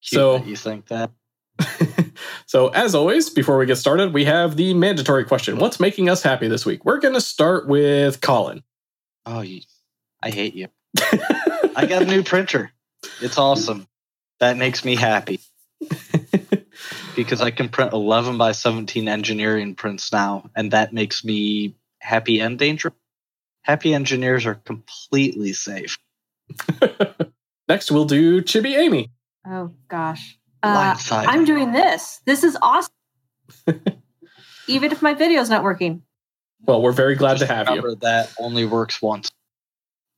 [SPEAKER 3] Cute
[SPEAKER 1] So-
[SPEAKER 3] you think that? (laughs)
[SPEAKER 1] so, as always, before we get started, we have the mandatory question What's making us happy this week? We're going to start with Colin.
[SPEAKER 3] Oh, you, I hate you. (laughs) I got a new printer. It's awesome. That makes me happy (laughs) because I can print 11 by 17 engineering prints now, and that makes me happy and dangerous. Happy engineers are completely safe. (laughs)
[SPEAKER 1] Next, we'll do Chibi Amy.
[SPEAKER 2] Oh gosh. Uh, I'm doing this. This is awesome. (laughs) Even if my video's not working.
[SPEAKER 1] Well, we're very glad
[SPEAKER 3] Just
[SPEAKER 1] to have you.
[SPEAKER 3] that only works once.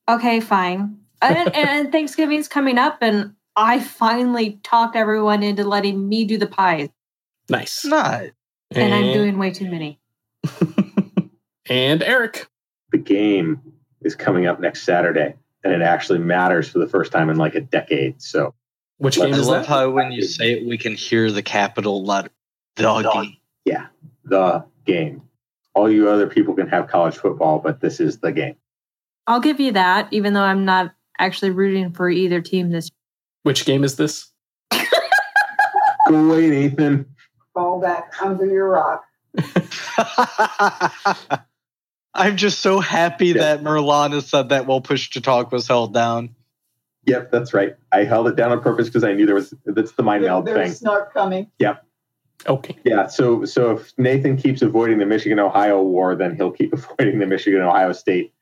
[SPEAKER 2] Okay, fine. and, and (laughs) Thanksgiving's coming up, and I finally talked everyone into letting me do the pies,
[SPEAKER 1] Nice.
[SPEAKER 3] Not.
[SPEAKER 2] and I'm doing way too many. (laughs)
[SPEAKER 1] and Eric.
[SPEAKER 4] The game is coming up next Saturday, and it actually matters for the first time in like a decade. So
[SPEAKER 1] Which
[SPEAKER 4] Let's
[SPEAKER 1] game
[SPEAKER 3] I
[SPEAKER 1] is
[SPEAKER 3] love
[SPEAKER 1] that?
[SPEAKER 3] how when you say it, we can hear the capital letter. The game.
[SPEAKER 4] yeah, the game. All you other people can have college football, but this is the game.
[SPEAKER 2] I'll give you that, even though I'm not actually rooting for either team this
[SPEAKER 1] Which game is this?
[SPEAKER 4] Go away, Nathan.
[SPEAKER 5] Fall back under your rock. (laughs)
[SPEAKER 3] I'm just so happy
[SPEAKER 4] Yeah.
[SPEAKER 3] that Merlana said that while Push to Talk was held down.
[SPEAKER 4] Yep, that's right. I held it down on purpose because I knew there was that's the mind
[SPEAKER 5] There-
[SPEAKER 4] meld
[SPEAKER 5] there's snark coming. Yep.
[SPEAKER 1] Okay.
[SPEAKER 4] Yeah, so so if Nathan keeps avoiding the Michigan Ohio war, then he'll keep (laughs) avoiding the Michigan Ohio State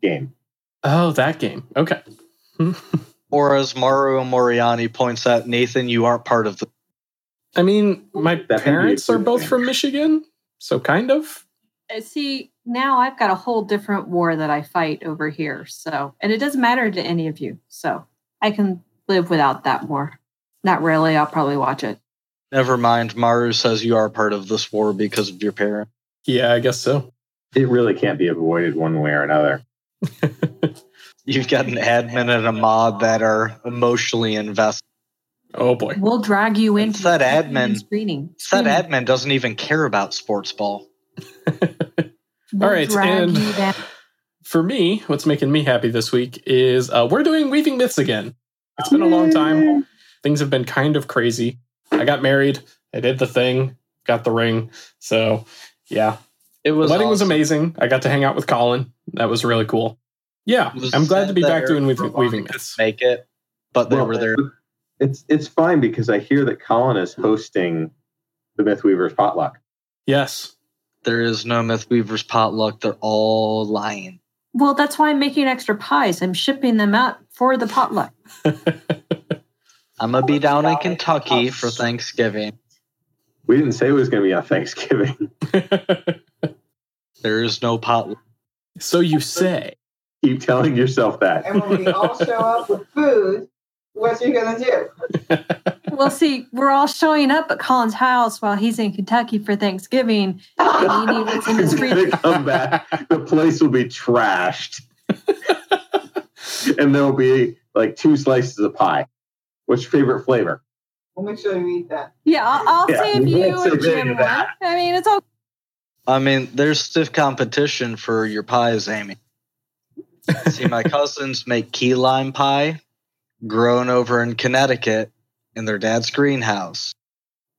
[SPEAKER 4] game.
[SPEAKER 1] Oh, that game. Okay. (laughs)
[SPEAKER 3] Or as Mario Moriani points out, Nathan, you aren't part of the.
[SPEAKER 1] I mean, my
[SPEAKER 4] That may be a
[SPEAKER 1] parents are both from Michigan, so kind of.
[SPEAKER 2] Uh, See, now I've got a whole different war that I fight over here. So, and it doesn't matter to any of you. So I can live without that war. Not really. I'll probably watch it.
[SPEAKER 3] Never mind. Maru says you are part of this war because of your parent.
[SPEAKER 1] Yeah, I guess so.
[SPEAKER 4] It really can't be avoided one way or another. (laughs)
[SPEAKER 3] You've got an admin and a mod that are emotionally invested.
[SPEAKER 1] Oh boy.
[SPEAKER 2] We'll drag you into
[SPEAKER 3] Said
[SPEAKER 2] the
[SPEAKER 3] admin.
[SPEAKER 2] screening.
[SPEAKER 3] Said
[SPEAKER 2] screening.
[SPEAKER 3] admin doesn't even care about sports ball. (laughs)
[SPEAKER 2] We'll
[SPEAKER 1] All right,
[SPEAKER 2] drag
[SPEAKER 1] and-
[SPEAKER 2] you down.
[SPEAKER 1] For me, what's making me happy this week is uh, we're doing Weaving Myths again. It's been a long time. Things have been kind of crazy. I got married. I did the thing. Got the ring. So yeah,
[SPEAKER 3] It
[SPEAKER 1] the
[SPEAKER 3] was
[SPEAKER 1] wedding was amazing. I got to hang out with Colin. That was really cool. Yeah,
[SPEAKER 3] was
[SPEAKER 1] I'm glad to be back doing
[SPEAKER 3] Eric
[SPEAKER 1] Weaving,
[SPEAKER 3] Rowan
[SPEAKER 1] weaving Myths.
[SPEAKER 3] Make it, but they
[SPEAKER 4] Well,
[SPEAKER 3] were there.
[SPEAKER 4] It's it's fine because I hear that Colin is hosting the Mythweavers potluck.
[SPEAKER 1] Yes.
[SPEAKER 3] There is no Mythweavers potluck. They're all lying.
[SPEAKER 2] Well, that's why I'm making extra pies. I'm shipping them out for the potluck. (laughs)
[SPEAKER 3] I'm gonna be down in Kentucky for Thanksgiving.
[SPEAKER 4] We didn't say it was going to be on Thanksgiving. (laughs)
[SPEAKER 3] There is no potluck.
[SPEAKER 1] so you say.
[SPEAKER 4] Keep telling yourself that.
[SPEAKER 5] And when we all show up with food, what you gonna do?
[SPEAKER 2] Well, see, we're all showing up at Colin's house while he's in Kentucky for Thanksgiving. And you need what's in his freezer.
[SPEAKER 4] come back. The place will be trashed, and there will be like two slices of pie. What's your favorite flavor?
[SPEAKER 5] We'll make sure you eat that.
[SPEAKER 2] Yeah, I'll, I'll
[SPEAKER 4] Yeah,
[SPEAKER 2] save you and Jim one. I mean, it's all
[SPEAKER 3] I mean, there's stiff competition for your pies, Amy. See, my cousins make key lime pie, grown over in Connecticut in their dad's greenhouse.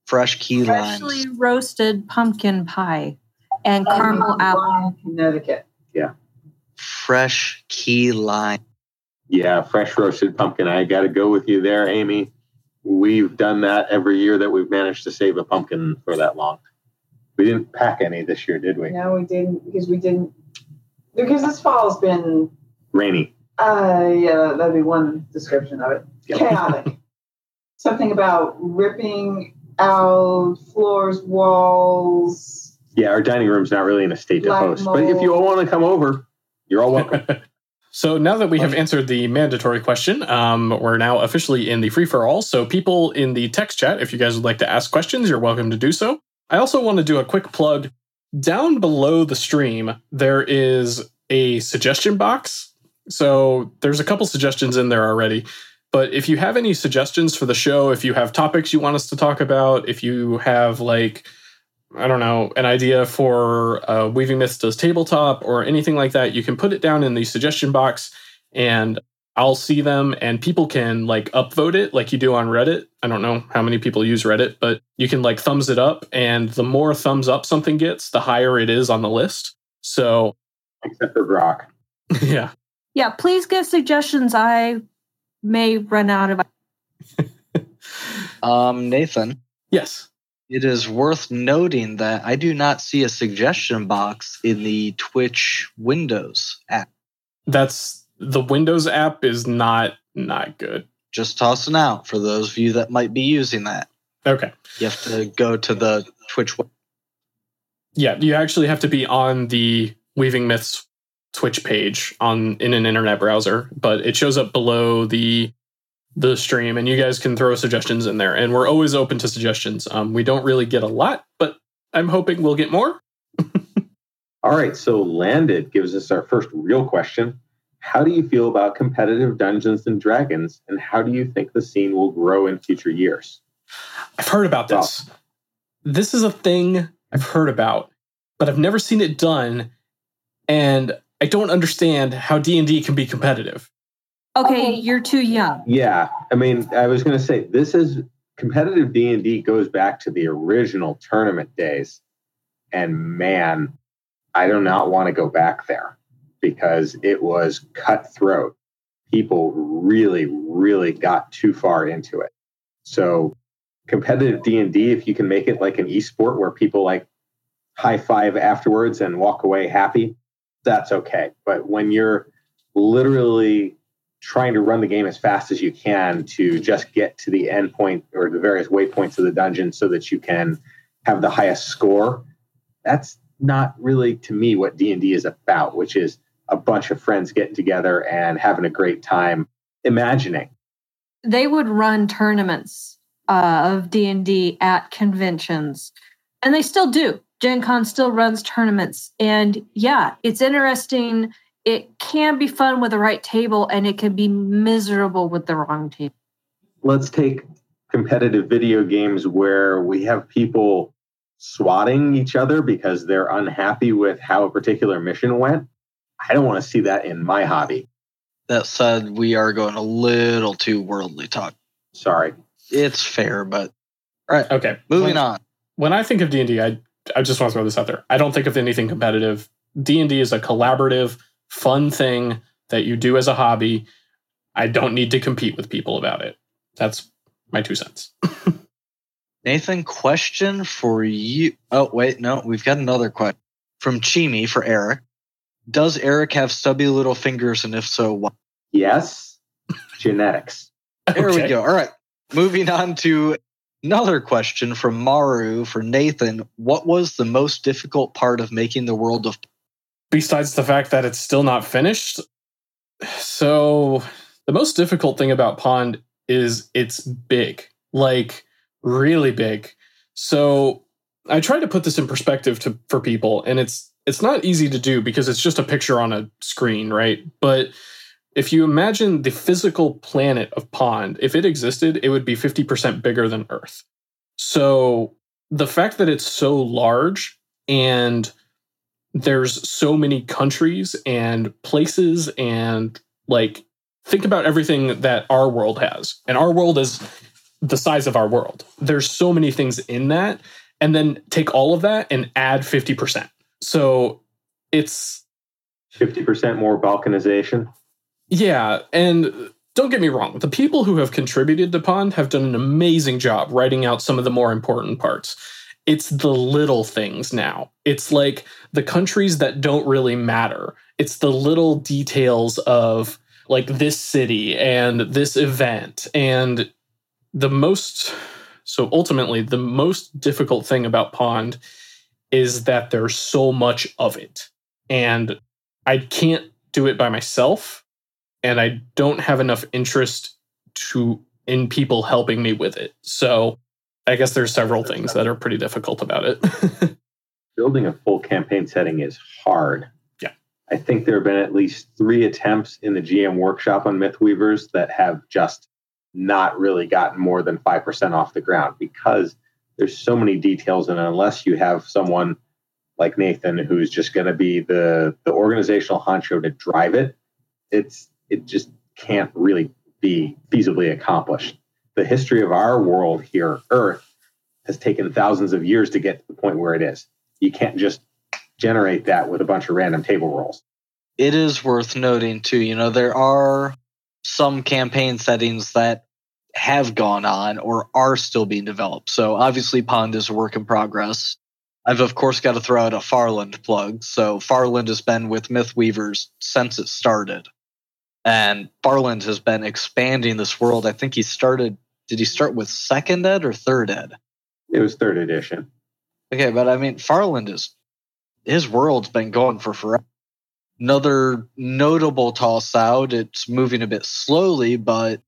[SPEAKER 3] Fresh key lime.
[SPEAKER 2] freshly
[SPEAKER 3] limes.
[SPEAKER 2] roasted pumpkin pie and caramel apple.
[SPEAKER 5] Connecticut. Yeah.
[SPEAKER 3] Fresh key lime.
[SPEAKER 4] Yeah, fresh roasted pumpkin. I got to go with you there, Amy. We've done that every year that we've managed to save a pumpkin for that long. We didn't pack any this year, did we?
[SPEAKER 5] No, we didn't because we didn't because this fall's been
[SPEAKER 4] Rainy.
[SPEAKER 5] uh yeah, that'd be one description of it.
[SPEAKER 4] Yeah.
[SPEAKER 5] Chaotic. (laughs) Something about ripping out floors, walls.
[SPEAKER 4] Yeah, our dining room's not really in a state to
[SPEAKER 5] Black
[SPEAKER 4] host. But if you all want to come over, you're all welcome. (laughs)
[SPEAKER 1] So now that we have answered the mandatory question, um, we're now officially in the free for all. So people in the text chat, if you guys would like to ask questions, you're welcome to do so. I also want to do a quick plug. Down below the stream, there is a suggestion box. So there's a couple suggestions in there already. But if you have any suggestions for the show, if you have topics you want us to talk about, if you have like I don't know, an idea for uh, Weaving Myths does tabletop or anything like that, you can put it down in the suggestion box and I'll see them and people can like upvote it like you do on Reddit. I don't know how many people use Reddit, but you can like thumbs it up and the more thumbs up something gets, the higher it is on the list. So,
[SPEAKER 4] Except for Brock. (laughs)
[SPEAKER 1] yeah.
[SPEAKER 2] Yeah, please give suggestions. I may run out of. (laughs)
[SPEAKER 3] Um, Nathan,
[SPEAKER 1] Yes.
[SPEAKER 3] it is worth noting that I do not see a suggestion box in the Twitch Windows app.
[SPEAKER 1] That's the Windows app is not not good.
[SPEAKER 3] Just tossing out for those of you that might be using that.
[SPEAKER 1] Okay.
[SPEAKER 3] You have to go to the Twitch.
[SPEAKER 1] Yeah, you actually have to be on the Weaving Myths Twitch page on in an internet browser, but it shows up below the the stream, and you guys can throw suggestions in there. And we're always open to suggestions. Um, we don't really get a lot, but I'm hoping we'll get more. (laughs)
[SPEAKER 4] All right, so Landed gives us our first real question. How do you feel about competitive Dungeons and Dragons, and how do you think the scene will grow in future years?
[SPEAKER 1] I've heard about this. This is a thing I've heard about, but I've never seen it done, and I don't understand how D and D can be competitive.
[SPEAKER 2] Okay, oh. you're too young.
[SPEAKER 4] Yeah, I mean, I was going to say this is competitive D and D goes back to the original tournament days, and man, I do not want to go back there because it was cutthroat. People really, really got too far into it. So competitive D&D, if you can make it like an esport where people like high five afterwards and walk away happy, that's okay. But when you're literally trying to run the game as fast as you can to just get to the end point or the various waypoints of the dungeon so that you can have the highest score, that's not really to me what D&D is about, which is a bunch of friends getting together and having a great time imagining.
[SPEAKER 2] They would run tournaments uh, of D&D at conventions and they still do. Gen Con still runs tournaments and yeah, it's interesting. It can be fun with the right table and it can be miserable with the wrong table.
[SPEAKER 4] Let's take competitive video games where we have people swatting each other because they're unhappy with how a particular mission went. I don't want to see that in my hobby.
[SPEAKER 3] That said, we are going a little too worldly talk.
[SPEAKER 4] Sorry.
[SPEAKER 3] It's fair, but all right.
[SPEAKER 1] Okay,
[SPEAKER 3] Moving
[SPEAKER 1] when,
[SPEAKER 3] on.
[SPEAKER 1] When I think of D and D, I I just want to throw this out there. I don't think of anything competitive. D and D is a collaborative, fun thing that you do as a hobby. I don't need to compete with people about it. That's my two cents. (laughs)
[SPEAKER 3] Nathan, question for you. Oh, wait, no, we've got another question from Chibi for Eric. Does Eric have stubby little fingers, and if so, why?
[SPEAKER 4] Yes, genetics.
[SPEAKER 3] There we go. All right. Moving on to another question from Maru for Nathan. What was the most difficult part of making the world of
[SPEAKER 1] besides the fact that it's still not finished. So, the most difficult thing about Pond is it's big, like really big. So, I try to put this in perspective to for people and it's it's not easy to do because it's just a picture on a screen, right? But if you imagine the physical planet of Pond, if it existed, it would be 50% bigger than Earth. So, the fact that it's so large and there's so many countries and places and like think about everything that our world has and our world is the size of our world there's so many things in that and then take all of that and add 50% so it's
[SPEAKER 4] 50% more balkanization.
[SPEAKER 1] yeah and don't get me wrong the people who have contributed to pond have done an amazing job writing out some of the more important parts it's the little things now. It's like the countries that don't really matter. It's the little details of like this city and this event. And the most, so ultimately, the most difficult thing about Pond is that there's so much of it. And I can't do it by myself. And I don't have enough interest to in people helping me with it. So I guess there's several things that are pretty difficult about it. (laughs)
[SPEAKER 4] Building a full campaign setting is hard.
[SPEAKER 1] Yeah.
[SPEAKER 4] I think there have been at least three attempts in the GM workshop on Mythweavers that have just not really gotten more than 5% off the ground because there's so many details. And unless you have someone like Nathan who's just going to be the, the organizational honcho to drive it, it's it just can't really be feasibly accomplished. The history of our world here, Earth, has taken thousands of years to get to the point where it is. You can't just generate that with a bunch of random table rolls.
[SPEAKER 3] it is worth noting too you know there are some campaign settings that have gone on or are still being developed. So obviously pond is a work in progress. I've of course got to throw out a farland plug. So farland has been with mythweavers since it started. And farland has been expanding this world. I think he started did he start with second ed or third ed?
[SPEAKER 4] It was third edition.
[SPEAKER 3] Okay, but I mean, Farland is his world's been going for forever. Another notable toss out, it's moving a bit slowly, but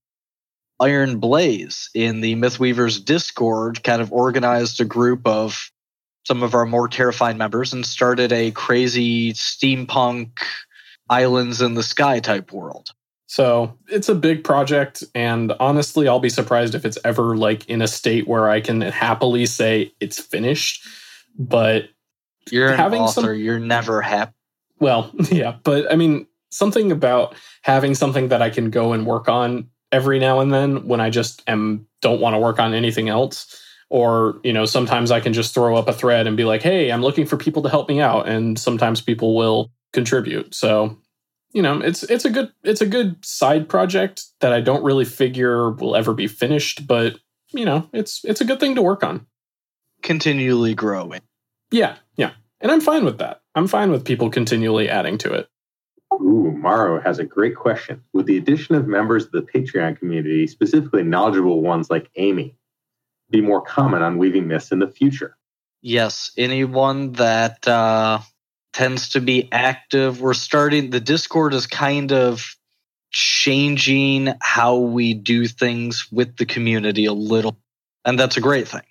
[SPEAKER 3] Iron Blaze in the Mythweavers Discord kind of organized a group of some of our more terrifying members and started a crazy steampunk islands in the sky type world.
[SPEAKER 1] So it's a big project, and honestly, I'll be surprised if it's ever like in a state where I can happily say it's finished. But
[SPEAKER 3] You're
[SPEAKER 1] Having
[SPEAKER 3] author,
[SPEAKER 1] some-
[SPEAKER 3] you're never happy.
[SPEAKER 1] well, (laughs) yeah, but I mean, something about having something that I can go and work on every now and then when I just am don't want to work on anything else. Or, you know, sometimes I can just throw up a thread and be like, hey, I'm looking for people to help me out. And sometimes people will contribute. So, you know, it's it's a good it's a good side project that I don't really figure will ever be finished, but you know, it's it's a good thing to work on.
[SPEAKER 3] Continually growing.
[SPEAKER 1] Yeah, yeah. And I'm fine with that. I'm fine with people continually adding to it.
[SPEAKER 4] Ooh, Maro has a great question. With the addition of members of the Patreon community, specifically knowledgeable ones like Amy, be more common on weaving myths in the future?
[SPEAKER 3] Yes, anyone that uh, tends to be active, we're starting, the Discord is kind of changing how we do things with the community a little. And that's a great thing.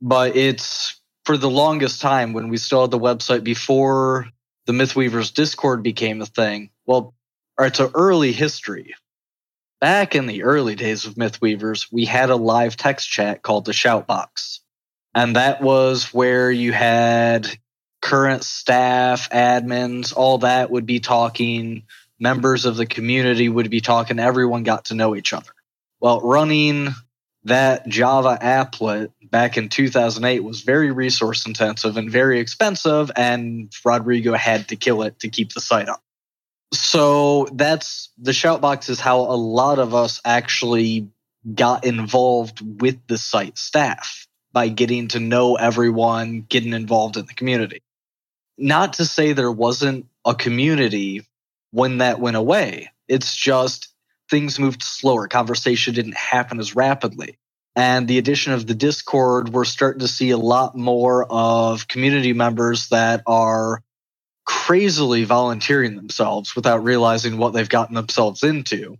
[SPEAKER 3] But it's for the longest time when we still had the website before the Mythweavers Discord became a thing. Well, all right, so early history. Back in the early days of Mythweavers, we had a live text chat called the Shoutbox and that was where you had current staff, admins, all that would be talking. Members of the community would be talking. Everyone got to know each other. Well, running that Java applet back in 2008 was very resource intensive and very expensive, and Rodrigo had to kill it to keep the site up. So that's the shoutbox is how a lot of us actually got involved with the site staff by getting to know everyone, getting involved in the community. Not to say there wasn't a community when that went away. It's just things moved slower. Conversation didn't happen as rapidly. And the addition of the Discord, we're starting to see a lot more of community members that are crazily volunteering themselves without realizing what they've gotten themselves into.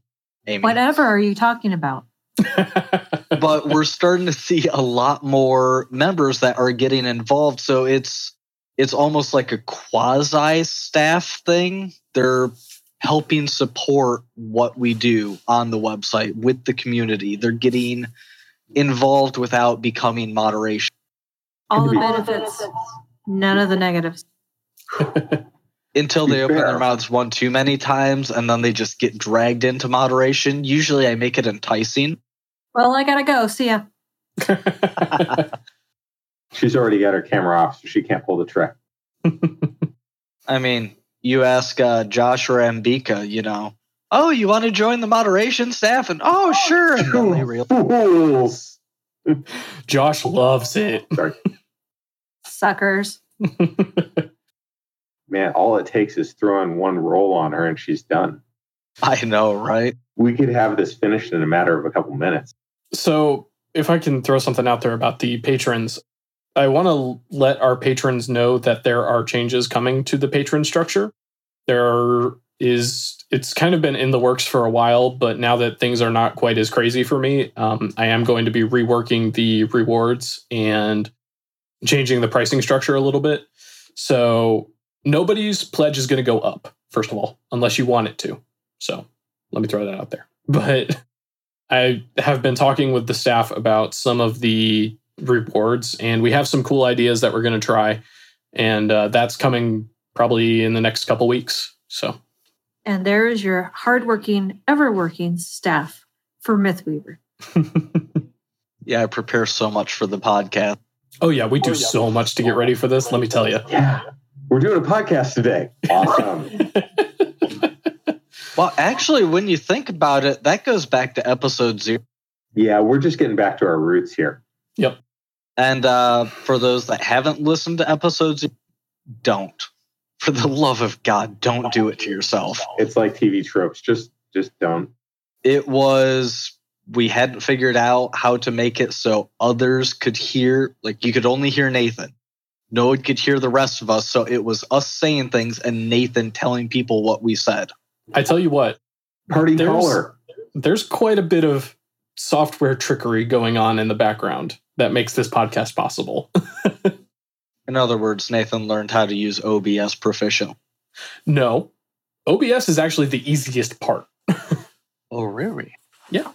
[SPEAKER 3] Amy
[SPEAKER 2] Whatever are you talking about? (laughs)
[SPEAKER 3] but we're starting to see a lot more members that are getting involved so it's it's almost like a quasi staff thing they're helping support what we do on the website with the community they're getting involved without becoming moderation
[SPEAKER 2] All the benefits, none of the negatives. (laughs)
[SPEAKER 3] until they open their mouths one too many times and then they just get dragged into moderation usually i make it enticing
[SPEAKER 2] Well, I gotta go. See ya. (laughs) (laughs)
[SPEAKER 4] She's already got her camera off, so she can't pull the trick.
[SPEAKER 3] I mean, you ask uh, Josh or Ambika, you know, oh, you want to join the moderation staff? And oh, sure. And then they realize,
[SPEAKER 1] Josh loves it.
[SPEAKER 2] Suckers. (laughs)
[SPEAKER 4] Man, all it takes is throwing one roll on her and she's done.
[SPEAKER 3] I know, right?
[SPEAKER 4] We could have this finished in a matter of a couple minutes.
[SPEAKER 1] So, if I can throw something out there about the patrons, I want to let our patrons know that there are changes coming to the patron structure. There is, it's kind of been in the works for a while, but now that things are not quite as crazy for me, um, I am going to be reworking the rewards and changing the pricing structure a little bit. So, nobody's pledge is going to go up, first of all, unless you want it to. So, let me throw that out there. (laughs) But I have been talking with the staff about some of the rewards, and we have some cool ideas that we're going to try, and uh, that's coming probably in the next couple weeks. So,
[SPEAKER 2] And there is your hardworking, ever working staff for Mythweaver. (laughs)
[SPEAKER 3] Yeah, I prepare so much for the podcast.
[SPEAKER 1] oh yeah, we do
[SPEAKER 4] Oh, yeah.
[SPEAKER 1] so much to get ready for this. Let me tell you.
[SPEAKER 4] Yeah. We're doing a podcast today. Awesome. (laughs)
[SPEAKER 3] Well, actually, when you think about it, that goes back to episode zero.
[SPEAKER 4] yeah, we're just getting back to our roots here.
[SPEAKER 3] And uh, for those that haven't listened to episodes, don't. For the love of God, don't do it to yourself.
[SPEAKER 4] It's like TV tropes. Just just don't.
[SPEAKER 3] It was, we hadn't figured out how to make it so others could hear, like you could only hear Nathan. no one could hear the rest of us. So it was us saying things and Nathan telling people what we said.
[SPEAKER 1] I tell you what,
[SPEAKER 4] Party
[SPEAKER 1] There's-
[SPEAKER 4] caller.
[SPEAKER 1] there's quite a bit of software trickery going on in the background that makes this podcast possible. (laughs)
[SPEAKER 3] In other words, Nathan learned how to use OBS proficient.
[SPEAKER 1] no, OBS is actually the easiest part. (laughs)
[SPEAKER 3] Oh, really? Yeah.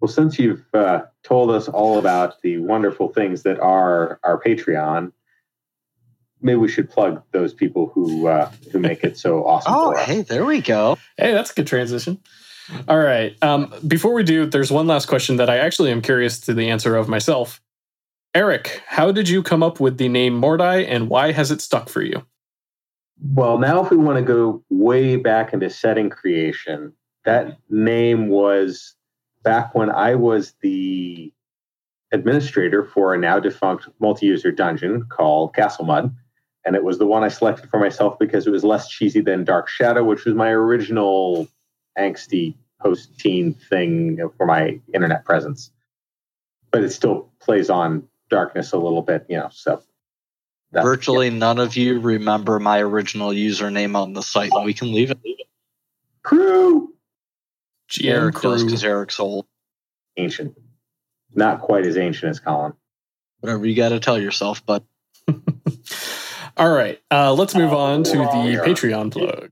[SPEAKER 4] Well, since you've uh, told us all about the wonderful things that are our Patreon, maybe we should plug those people who uh, who make it so awesome (laughs)
[SPEAKER 3] Oh,
[SPEAKER 4] for us.
[SPEAKER 3] hey, there we go.
[SPEAKER 1] Hey, that's a good transition. All right. Um, before we do, there's one last question that I actually am curious to the answer of myself. Eric, how did you come up with the name Mordai and why has it stuck for you?
[SPEAKER 4] Well, now if we want to go way back into setting creation, that name was back when I was the administrator for a now defunct multi-user dungeon called Castle Mud. And it was the one I selected for myself because it was less cheesy than Dark Shadow, which was my original angsty post-teen thing for my internet presence. But it still plays on darkness a little bit, you know. So that-
[SPEAKER 3] Virtually none of you remember my original username on the site, and we can leave it.
[SPEAKER 4] crew
[SPEAKER 1] GM
[SPEAKER 3] Eric does
[SPEAKER 1] crew.
[SPEAKER 3] because Eric's old.
[SPEAKER 4] ancient, not quite as ancient as Colin.
[SPEAKER 3] Whatever you got to tell yourself, but (laughs)
[SPEAKER 1] All right, uh, let's move on to the Patreon plug.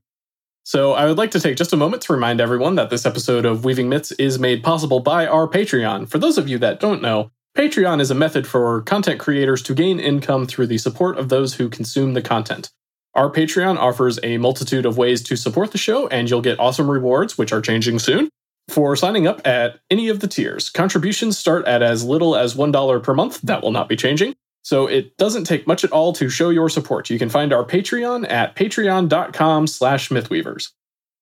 [SPEAKER 1] So, I would like to take just a moment to remind everyone that this episode of Weaving Myths is made possible by our Patreon. For those of you that don't know, Patreon is a method for content creators to gain income through the support of those who consume the content. Our Patreon offers a multitude of ways to support the show, and you'll get awesome rewards, which are changing soon. For signing up at any of the tiers, contributions start at as little as $1 per month. That will not be changing. So it doesn't take much at all to show your support. You can find our Patreon at patreon.com slash mythweavers.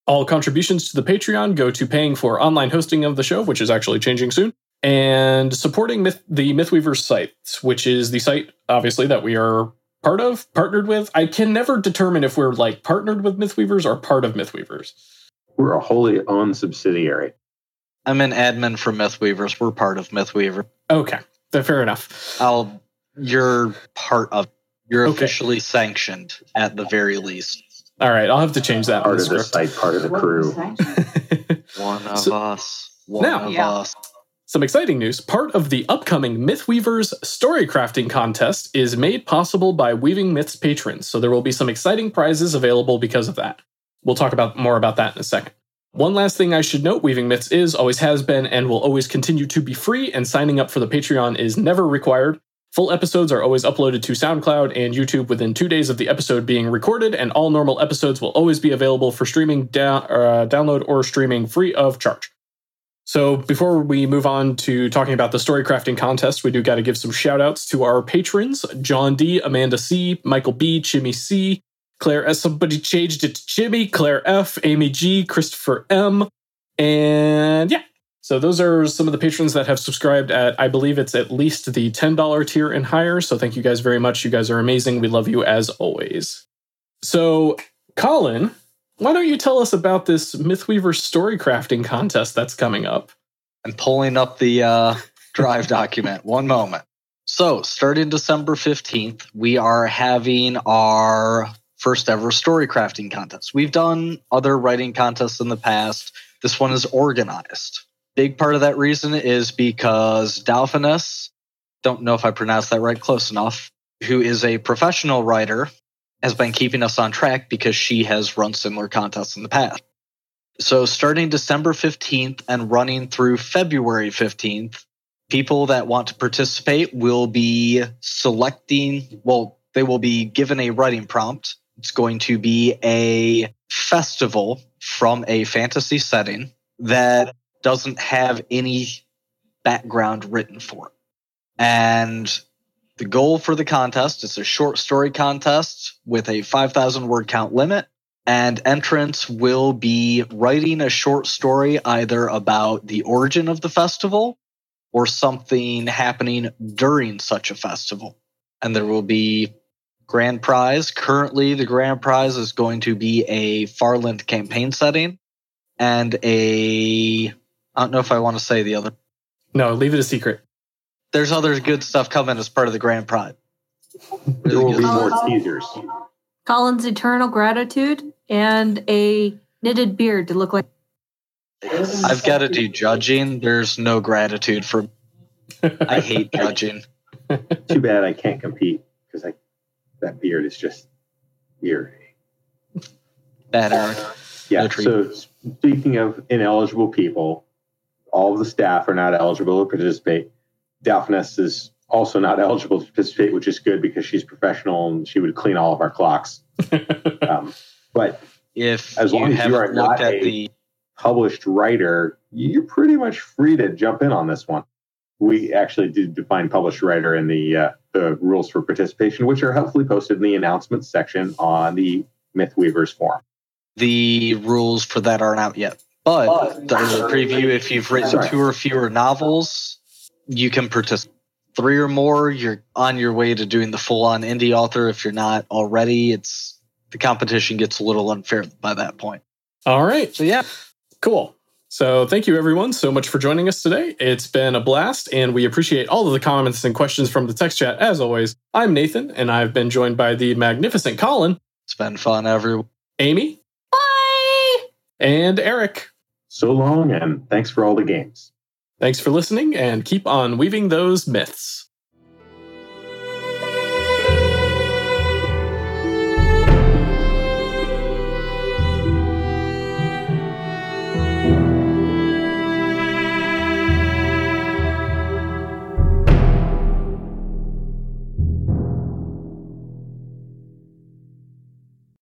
[SPEAKER 1] All contributions to the Patreon go to paying for online hosting of the show, which is actually changing soon, and supporting Myth- the Mythweavers site, which is the site, obviously, that we are part of, partnered with. I can never determine if we're like partnered with Mythweavers or part of Mythweavers.
[SPEAKER 4] We're a wholly owned subsidiary.
[SPEAKER 3] I'm an admin for Mythweavers. We're part of Mythweaver.
[SPEAKER 1] Okay, fair enough.
[SPEAKER 3] I'll. You're part of. You're
[SPEAKER 1] Okay.
[SPEAKER 3] officially sanctioned at the very least.
[SPEAKER 1] All right, I'll have to change that in
[SPEAKER 4] Part
[SPEAKER 1] the
[SPEAKER 4] of the site, part of the crew.
[SPEAKER 3] One of
[SPEAKER 1] So-
[SPEAKER 3] us. One
[SPEAKER 1] Now-
[SPEAKER 3] of
[SPEAKER 2] Yeah.
[SPEAKER 3] us.
[SPEAKER 1] Some exciting news. Part of the upcoming Mythweavers story crafting contest is made possible by Weaving Myths patrons, so there will be some exciting prizes available because of that. We'll talk about more about that in a second. One last thing I should note Weaving Myths is, always has been, and will always continue to be free, and signing up for the Patreon is never required. Full episodes are always uploaded to SoundCloud and YouTube within two days of the episode being recorded, and all normal episodes will always be available for streaming, uh, download, or streaming free of charge. So before we move on to talking about the story crafting contest, we do got to give some shout outs to our patrons John D, Amanda C, Michael B, Jimmy C, Claire S. Somebody changed it to Jimmy, Claire F, Amy G, Christopher M. And yeah. So those are some of the patrons that have subscribed at I believe it's at least the $10 tier and higher. So thank you guys very much. You guys are amazing. We love you as always. So Colin, why don't you tell us about this Mythweaver story crafting contest that's coming up?
[SPEAKER 3] I'm pulling up the uh, drive (laughs) document. One moment. So, starting December 15th, we are having our first ever story crafting contest. We've done other writing contests in the past. This one is organized. Big part of that reason is because Dalphinus, don't know if I pronounced that right close enough, who is a professional writer, has been keeping us on track because she has run similar contests in the past. So, starting December 15th and running through February 15th, people that want to participate will be selecting, well, they will be given a writing prompt. It's going to be a festival from a fantasy setting that doesn't have any background written for it. And the goal for the contest is a short story contest with a 5,000 word count limit and entrants will be writing a short story either about the origin of the festival or something happening during such a festival. And there will be grand prize. Currently, the grand prize is going to be a Farland campaign setting and a I don't know if I want to say the other.
[SPEAKER 1] No, leave it a secret.
[SPEAKER 3] There's other good stuff coming as part of the grand prize.
[SPEAKER 4] There will be
[SPEAKER 3] good.
[SPEAKER 4] more teasers.
[SPEAKER 2] Colin's eternal gratitude and a knitted beard to look like.
[SPEAKER 3] I've got to do judging. There's no gratitude for. (laughs) I hate judging.
[SPEAKER 4] Too bad I can't compete because I that beard is just irritating.
[SPEAKER 3] Bad Eric.
[SPEAKER 4] Yeah.
[SPEAKER 3] No
[SPEAKER 4] so speaking of ineligible people, all of the staff are not eligible to participate. Daphnis is also not eligible to participate, which is good because she's professional and she would clean all of our clocks. (laughs) Um, but
[SPEAKER 3] If
[SPEAKER 4] As
[SPEAKER 3] you
[SPEAKER 4] long as you are not
[SPEAKER 3] at
[SPEAKER 4] a-
[SPEAKER 3] the
[SPEAKER 4] published writer, you're pretty much free to jump in on this one. We actually did define published writer in the uh, the rules for participation, which are helpfully posted in the announcements section on the Mythweavers forum.
[SPEAKER 3] the rules for that aren't out yet. But the early preview, if you've written
[SPEAKER 4] Sorry.
[SPEAKER 3] two or fewer novels, you can participate. Three or more, you're on your way to doing the full on indie author. If you're not already, it's the competition gets a little unfair by that point.
[SPEAKER 1] All right.
[SPEAKER 3] So yeah,
[SPEAKER 1] Cool. So thank you everyone so much for joining us today. It's been a blast and we appreciate all of the comments and questions from the text chat as always. I'm Nathan and I've been joined by the magnificent Colin,
[SPEAKER 3] it's been fun. everyone.
[SPEAKER 1] Amy,
[SPEAKER 2] Bye!
[SPEAKER 1] and Eric.
[SPEAKER 4] So long, and thanks for all the games.
[SPEAKER 1] Thanks for listening and keep on weaving those myths.